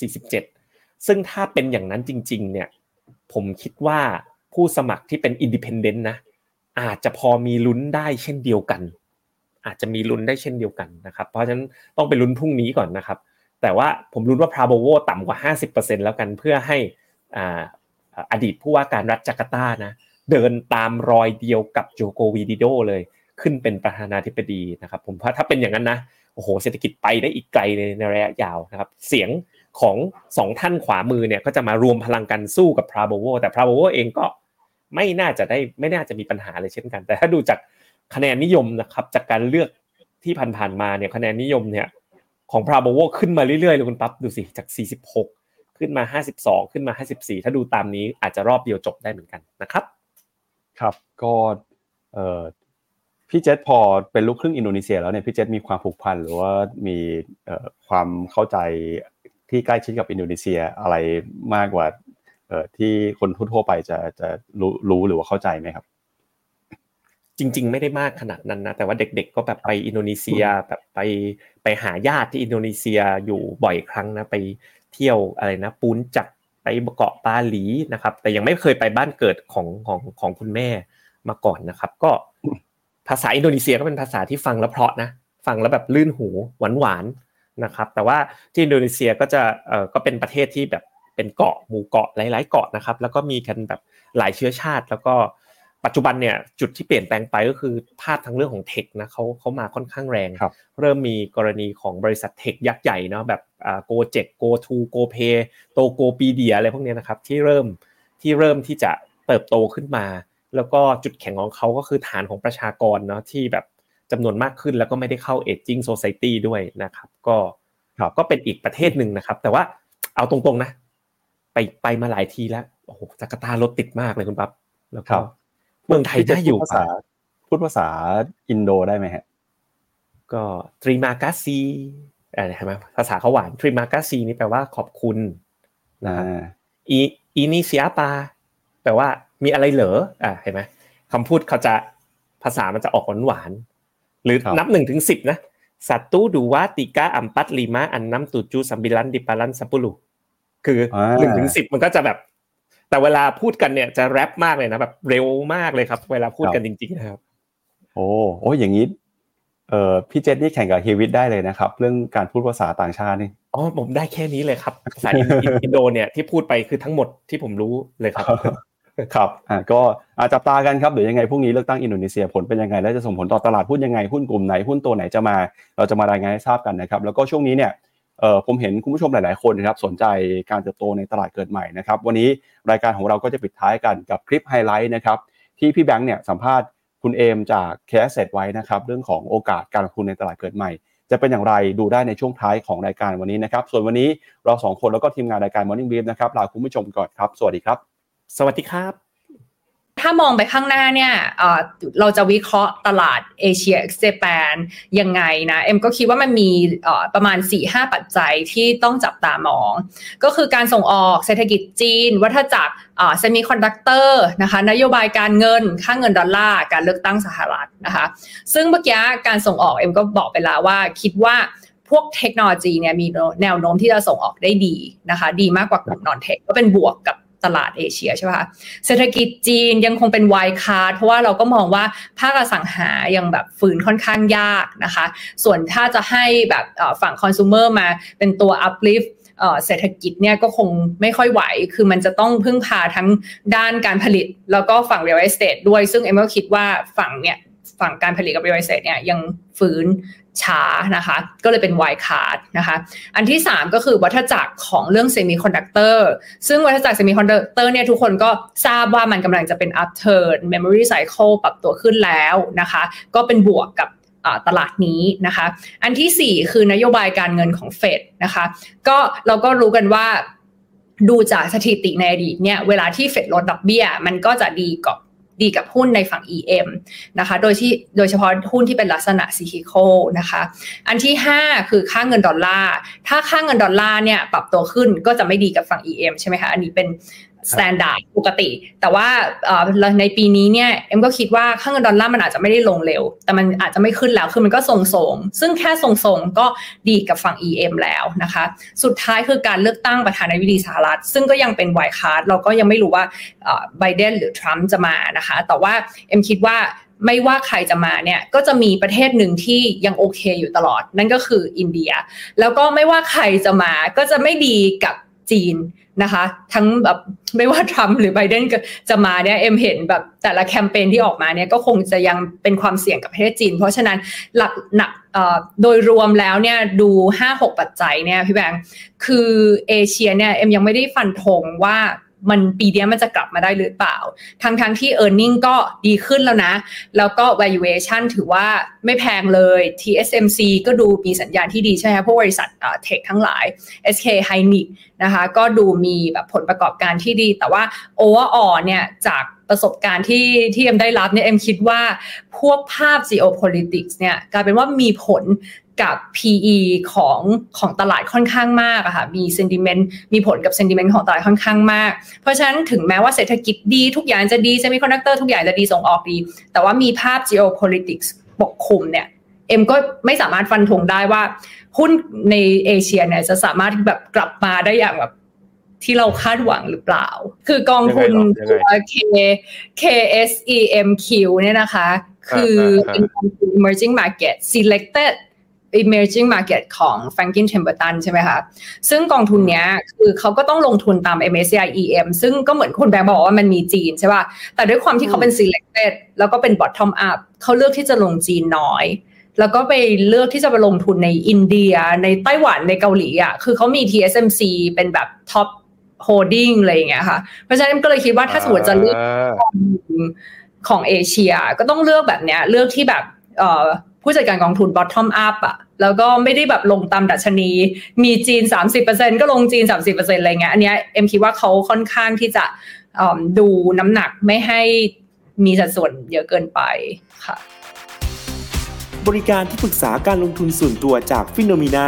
47 ซึ่งถ้าเป็นอย่างนั้นจริง ๆ เนี่ย ผมคิดว่าผู้สมัครที่เป็น independent นะอาจจะพอมีลุ้นได้เช่นเดียวกัน อาจจะมีลุ้นได้เช่นเดียวกันนะครับ เพราะฉะนั้นต้องไปลุ้นพรุ่งนี้ก่อนนะครับ แต่ว่าผมลุ้นว่าพราโบโวต่ำกว่า 50%แล้วกันเพื่อให้อดีตผู้ว่าการรัฐจาการ์ตานะเดินตามรอยเดียวกับโจโกวีโดโดเลย ขึ้นเป็นประธานาธิบดีนะครับ ผมว่าถ้าเป็นอย่างนั้นนะ โอ้โหเศรษฐกิจไปได้อีกไกลในในระยะยาวนะครับ เสียงของสองท่านขวามือเนี่ยก็จะมารวมพลังกันสู้กับพราโบโวแต่พราโบโวเองก็ไม่น่าจะได้ไม่น่าจะมีปัญหาเลยเช่นกัน แต่ถ้าดูจากคะแนนนิยมนะครับจากการเลือกที่ผ่านๆมาเนี่ยคะแนนนิยมเนี่ยของพราโบโวขึ้นมาเรื่อยๆเลยคุณปั๊บดูสิจาก 46 ขึ้นมา 52 ขึ้นมา 54 ถ้าดูตามนี้อาจจะรอบเดียวจบได้เหมือนกันนะครับ
ครับก็เอ่อ พี่เจษพอเป็นลูกครึ่งอินโดนีเซียแล้วเนี่ยพี่เจษมีความผูกพันหรือว่ามีเอ่อความเข้าใจที่ใกล้ชิดกับอินโดนีเซียอะไรมากกว่าเอ่อที่คนทั่วไปจะจะรู้รู้หรือว่าเข้าใจไหมครับ
จริง ๆ ไม่ได้มากขนาดนั้นนะแต่ว่าเด็ก ๆ ก็แบบไปอินโดนีเซียแบบไปไปหาญาติที่อินโดนีเซียอยู่บ่อยครั้งนะไปเที่ยวอะไรนะปูนจักไปเกาะบาหลีนะครับ แต่ยังไม่เคยไปบ้านเกิดของของของคุณแม่มาก่อนนะครับ ก็ ภาษาอินโดนีเซียก็เป็นภาษาที่ฟังแล้วเพราะนะฟังแล้วแบบลื่นหูหวานหวานนะครับแต่ว่าที่อินโดนีเซียก็จะเอ่อก็เป็นประเทศที่แบบเป็นเกาะหมู่เกาะหลาย ๆ เกาะนะครับแล้วก็มีกันแบบหลายเชื้อชาติ แล้วก็ปัจจุบันเนี่ยจุดที่เปลี่ยนแปลงไปก็คือภาพทั้งเรื่องของ tech นะเขาเขามาค่อนข้างแรงเริ่มมีกรณีของบริษัท tech ยักษ์ใหญ่เนาะแบบอ่า Gojek GoTo GoPayโตโกปีเดียอะไรพวกนี้นะครับที่เริ่มที่เริ่มที่จะเติบโตขึ้นมา แล้วก็จุดแข็งของเขาก็คือฐานของประชากรเนาะที่แบบจำนวนมากขึ้นแล้วก็ไม่ได้เข้าเอจจิ้งโซซตี้ด้วยนะครับ ก็ก็เป็นอีกประเทศหนึ่งนะครับ แต่ว่าเอาตรงๆนะ ไปไปมาหลายทีแล้วโอ้โหจาการ์ตารถติดมากเลยคุณปั๊บแล้วก็เมืองไทยได้อยู่
ภาษาพูดภาษาอินโดได้ไหมฮะ
ก็ตรีมากาซีอะไรใช่ไหมภาษาเขาหวานทริมากาซีนี่แปลว่าขอบคุณนะครับอีอีนิเซียปาแปลว่า มีอะไรเหรออ่าเห็นไหมคำพูดเขาจะภาษามันจะออกหวานหวานหรือนับหนึ่งถึงสิบนะสัตตูดูวาติกาอัมปัตลีมาอันน้ำตูจูสัมบิลันดิปาลันสัปุลุคือหนึ่งถึงสิบมันก็จะแบบ แต่เวลาพูดกันเนี่ยจะแรปมากเลยนะแบบเร็วมากเลยครับ เวลาพูดกันจริงๆนะครับ
โอ้โอ้อย่างนี้เอ่อพี่เจษนี่แข่งกับเฮวิตได้เลยนะครับ เรื่องการพูดภาษาต่างชาตินี่
อ๋อผมได้แค่นี้เลยครับภาษาอินโดเนี่ยที่พูดไปคือทั้งหมดที่ผมรู้เลยครับ
ครับอ่าก็อาจับตากันครับเดี๋ยวยังไงพรุ่งนี้เลือกตั้งอินโดนีเซียผลเป็นยังไงและจะส่งผลต่อตลาดหุ้นยังไงหุ้นกลุ่มไหนหุ้นตัวไหนจะมา เราจะมารายงานให้ทราบกันนะครับ แล้วก็ช่วงนี้เนี่ยเอ่อผมเห็นคุณผู้ชมหลาย ๆ คนนะครับสนใจการเติบโตในตลาดเกิดใหม่นะครับวันนี้รายการของเราก็จะปิดท้ายกันกับคลิปไฮไลท์นะครับที่พี่แบงค์เนี่ยสัมภาษณ์คุณเอมจาก KAsset ไว้นะครับเรื่องของโอกาสการลงทุนในตลาดเกิดใหม่ จะเป็นอย่างไรดูได้ในช่วงท้ายของรายการวันนี้นะครับส่วนวันนี้เราสองคนแล้วก็ทีมงานรายการ Morning Brief นะครับลาคุณผู้ชมก่อนครับสวัสดีครับ
สวัสดีครับ
ถ้ามองไปข้างหน้าเนี่ยเราจะวิเคราะห์ตลาด Asia ex Japan ยังไงนะเอ็มก็คิดว่ามันมีประมาณ 4-5 ปัจจัยที่ต้องจับตามอง ก็คือการส่งออกเศรษฐกิจจีน วัฏจักรเซมิคอนดักเตอร์นะคะนโยบายการเงิน ค่าเงินดอลลาร์การเลือกตั้งสหรัฐนะคะซึ่งเมื่อกี้การส่งออกเอ็มก็บอกไปแล้วว่าคิดว่าพวกเทคโนโลยีเนี่ยมีแนวโน้มที่จะส่งออกได้ดีนะคะ ดีมากกว่ากลุ่ม non-tech ก็เป็นบวกกับ ตลาดเอเชียใช่ไหมคะเศรษฐกิจจีนยังคงเป็น wild card เพราะว่าเราก็มองว่าภาคอสังหายังแบบฟื้นค่อนข้างยากนะคะ ส่วนถ้าจะให้แบบฝั่งคอน sumer มาเป็นตัว uplift เศรษฐกิจเนี่ยก็คงไม่ค่อยไหว คือมันจะต้องพึ่งพาทั้งด้านการผลิต แล้วก็ฝั่ง real estate ด้วย ซึ่งเอ็มก็คิดว่าฝั่งเนี่ยฝั่งการผลิตกับ real estate เนี่ยยังฟื้น ช้านะคะ ก็เลยเป็น wild card นะคะ อันที่ 3 ก็คือวัฏจักรของเรื่องเซมิคอนดักเตอร์ซึ่งวัฏจักรเซมิคอนดักเตอร์เนี่ยทุกคนก็ทราบว่ามันกำลังจะเป็น upturn memory cycle ปรับตัวขึ้นแล้วนะคะ ก็เป็นบวกกับตลาดนี้นะคะ อันที่ 4 คือนโยบายการเงินของเฟดนะคะ ก็เราก็รู้กันว่าดูจากสถิติในอดีตเนี่ยเวลาที่เฟดลดดอกเบี้ย มันก็จะดีกับ ดีกับหุ้นในฝั่ง EM นะคะ โดยที่โดยเฉพาะหุ้นที่เป็นลักษณะซีคิโคนะคะ อันที่ 5 คือค่าเงินดอลลาร์ ถ้าค่าเงินดอลลาร์เนี่ยปรับตัวขึ้นก็จะไม่ดีกับฝั่ง EM ใช่ไหมคะ อันนี้เป็น standard ปกติ แต่ว่าในปีนี้เนี่ยเอ็มก็คิดว่าค่าเงินดอลลาร์มันอาจจะไม่ได้ลงเร็ว แต่มันอาจจะไม่ขึ้นแล้วคือมันก็ทรงๆ ซึ่งแค่ทรงๆ ก็ดีกับฝั่ง EM แล้วนะคะ สุดท้ายคือการเลือกตั้งประธานาธิบดีสหรัฐ ซึ่งก็ยังเป็น wild card เราก็ยังไม่รู้ว่าไบเดนหรือทรัมป์จะมานะคะ แต่ว่าเอ็มคิดว่าไม่ว่าใครจะมาเนี่ยก็จะมีประเทศหนึ่งที่ยังโอเคอยู่ตลอด นั่นก็คืออินเดีย แล้วก็ไม่ว่าใครจะมาก็จะไม่ดีกับจีน นะคะ ทั้งแบบไม่ว่าทรัมป์หรือไบเดนจะมาเนี่ยเอ็มเห็นแบบแต่ละแคมเปญที่ออกมาเนี่ยก็คงจะยังเป็นความเสี่ยงกับประเทศจีน เพราะฉะนั้นหลักหนักโดยรวมแล้วเนี่ยดู 5-6 ปัจจัยเนี่ยพี่แบงค์คือเอเชียเนี่ยเอ็มยังไม่ได้ฟันธงว่า มันปีเดียมันจะกลับมาได้หรือเปล่า ทั้งทั้งที่ e a r n i n g ก็ดีขึ้นแล้วนะ แล้วก็ valuation ถือว่าไม่แพงเลย TSMC ก็ดูมีสัญญาณที่ดีใช่ไหมพวกบริษัทเทคทั้งหลาย SK Hynix นะคะ ก็ดูมีแบบผลประกอบการที่ดี แต่ว่า overall เนี่ยจาก ประสบการณ์ที่ที่เอ็มได้รับเนี่ยเอ็มคิดว่าพวกภาพ geopolitics เนี่ยกลายเป็นว่ามีผลกับ PE ของของตลาดค่อนข้างมากอะค่ะ มี sentiment มีผลกับ sentiment ของตลาดค่อนข้างมาก เพราะฉะนั้นถึงแม้ว่าเศรษฐกิจดีทุกอย่างจะดี semiconductor ทุกอย่างจะดีส่งออกดี แต่ว่ามีภาพ geopolitics ปกคลุมเนี่ยเอ็มก็ไม่สามารถฟันธงได้ว่า หุ้นในเอเชียเนี่ยจะสามารถแบบกลับมาได้อย่างแบบ ที่เราคาดหวังหรือเปล่า คือกองทุนตัว K KSEMQ เนี่ยนะคะ คือเป็นกองทุน emerging market selected emerging market ของ Franklin Templeton ใช่ไหมคะ ซึ่งกองทุนเนี้ยคือเขาก็ต้องลงทุนตาม MSCI EM ซึ่งก็เหมือนคุณแบงค์บอกว่ามันมีจีนใช่ป่ะ แต่ด้วยความที่เขาเป็น selected แล้วก็เป็น bottom up เขาเลือกที่จะลงจีนน้อย แล้วก็ไปเลือกที่จะไปลงทุนในอินเดีย ในไต้หวันในเกาหลีอะ คือเขามี TSMC เป็นแบบ top holding อะไรอย่างเงี้ยค่ะ เพราะฉะนั้นก็เลยคิดว่าถ้าสมมติจะเลือกของเอเชีย ก็ต้องเลือกแบบเนี้ย เลือกที่แบบเอ่อผู้จัดการกองทุน bottom up อะแล้วก็ไม่ได้แบบลงตามดัชนี มีจีน 30%ก็ลงจีน 30%อะไรเงี้ย อันเนี้ยเอ็มคิดว่าเขาค่อนข้างที่จะดูน้ำหนักไม่ให้มีสัดส่วนเยอะเกินไปค่ะ
บริการที่ปรึกษาการลงทุนส่วนตัวจากฟิโนมีนา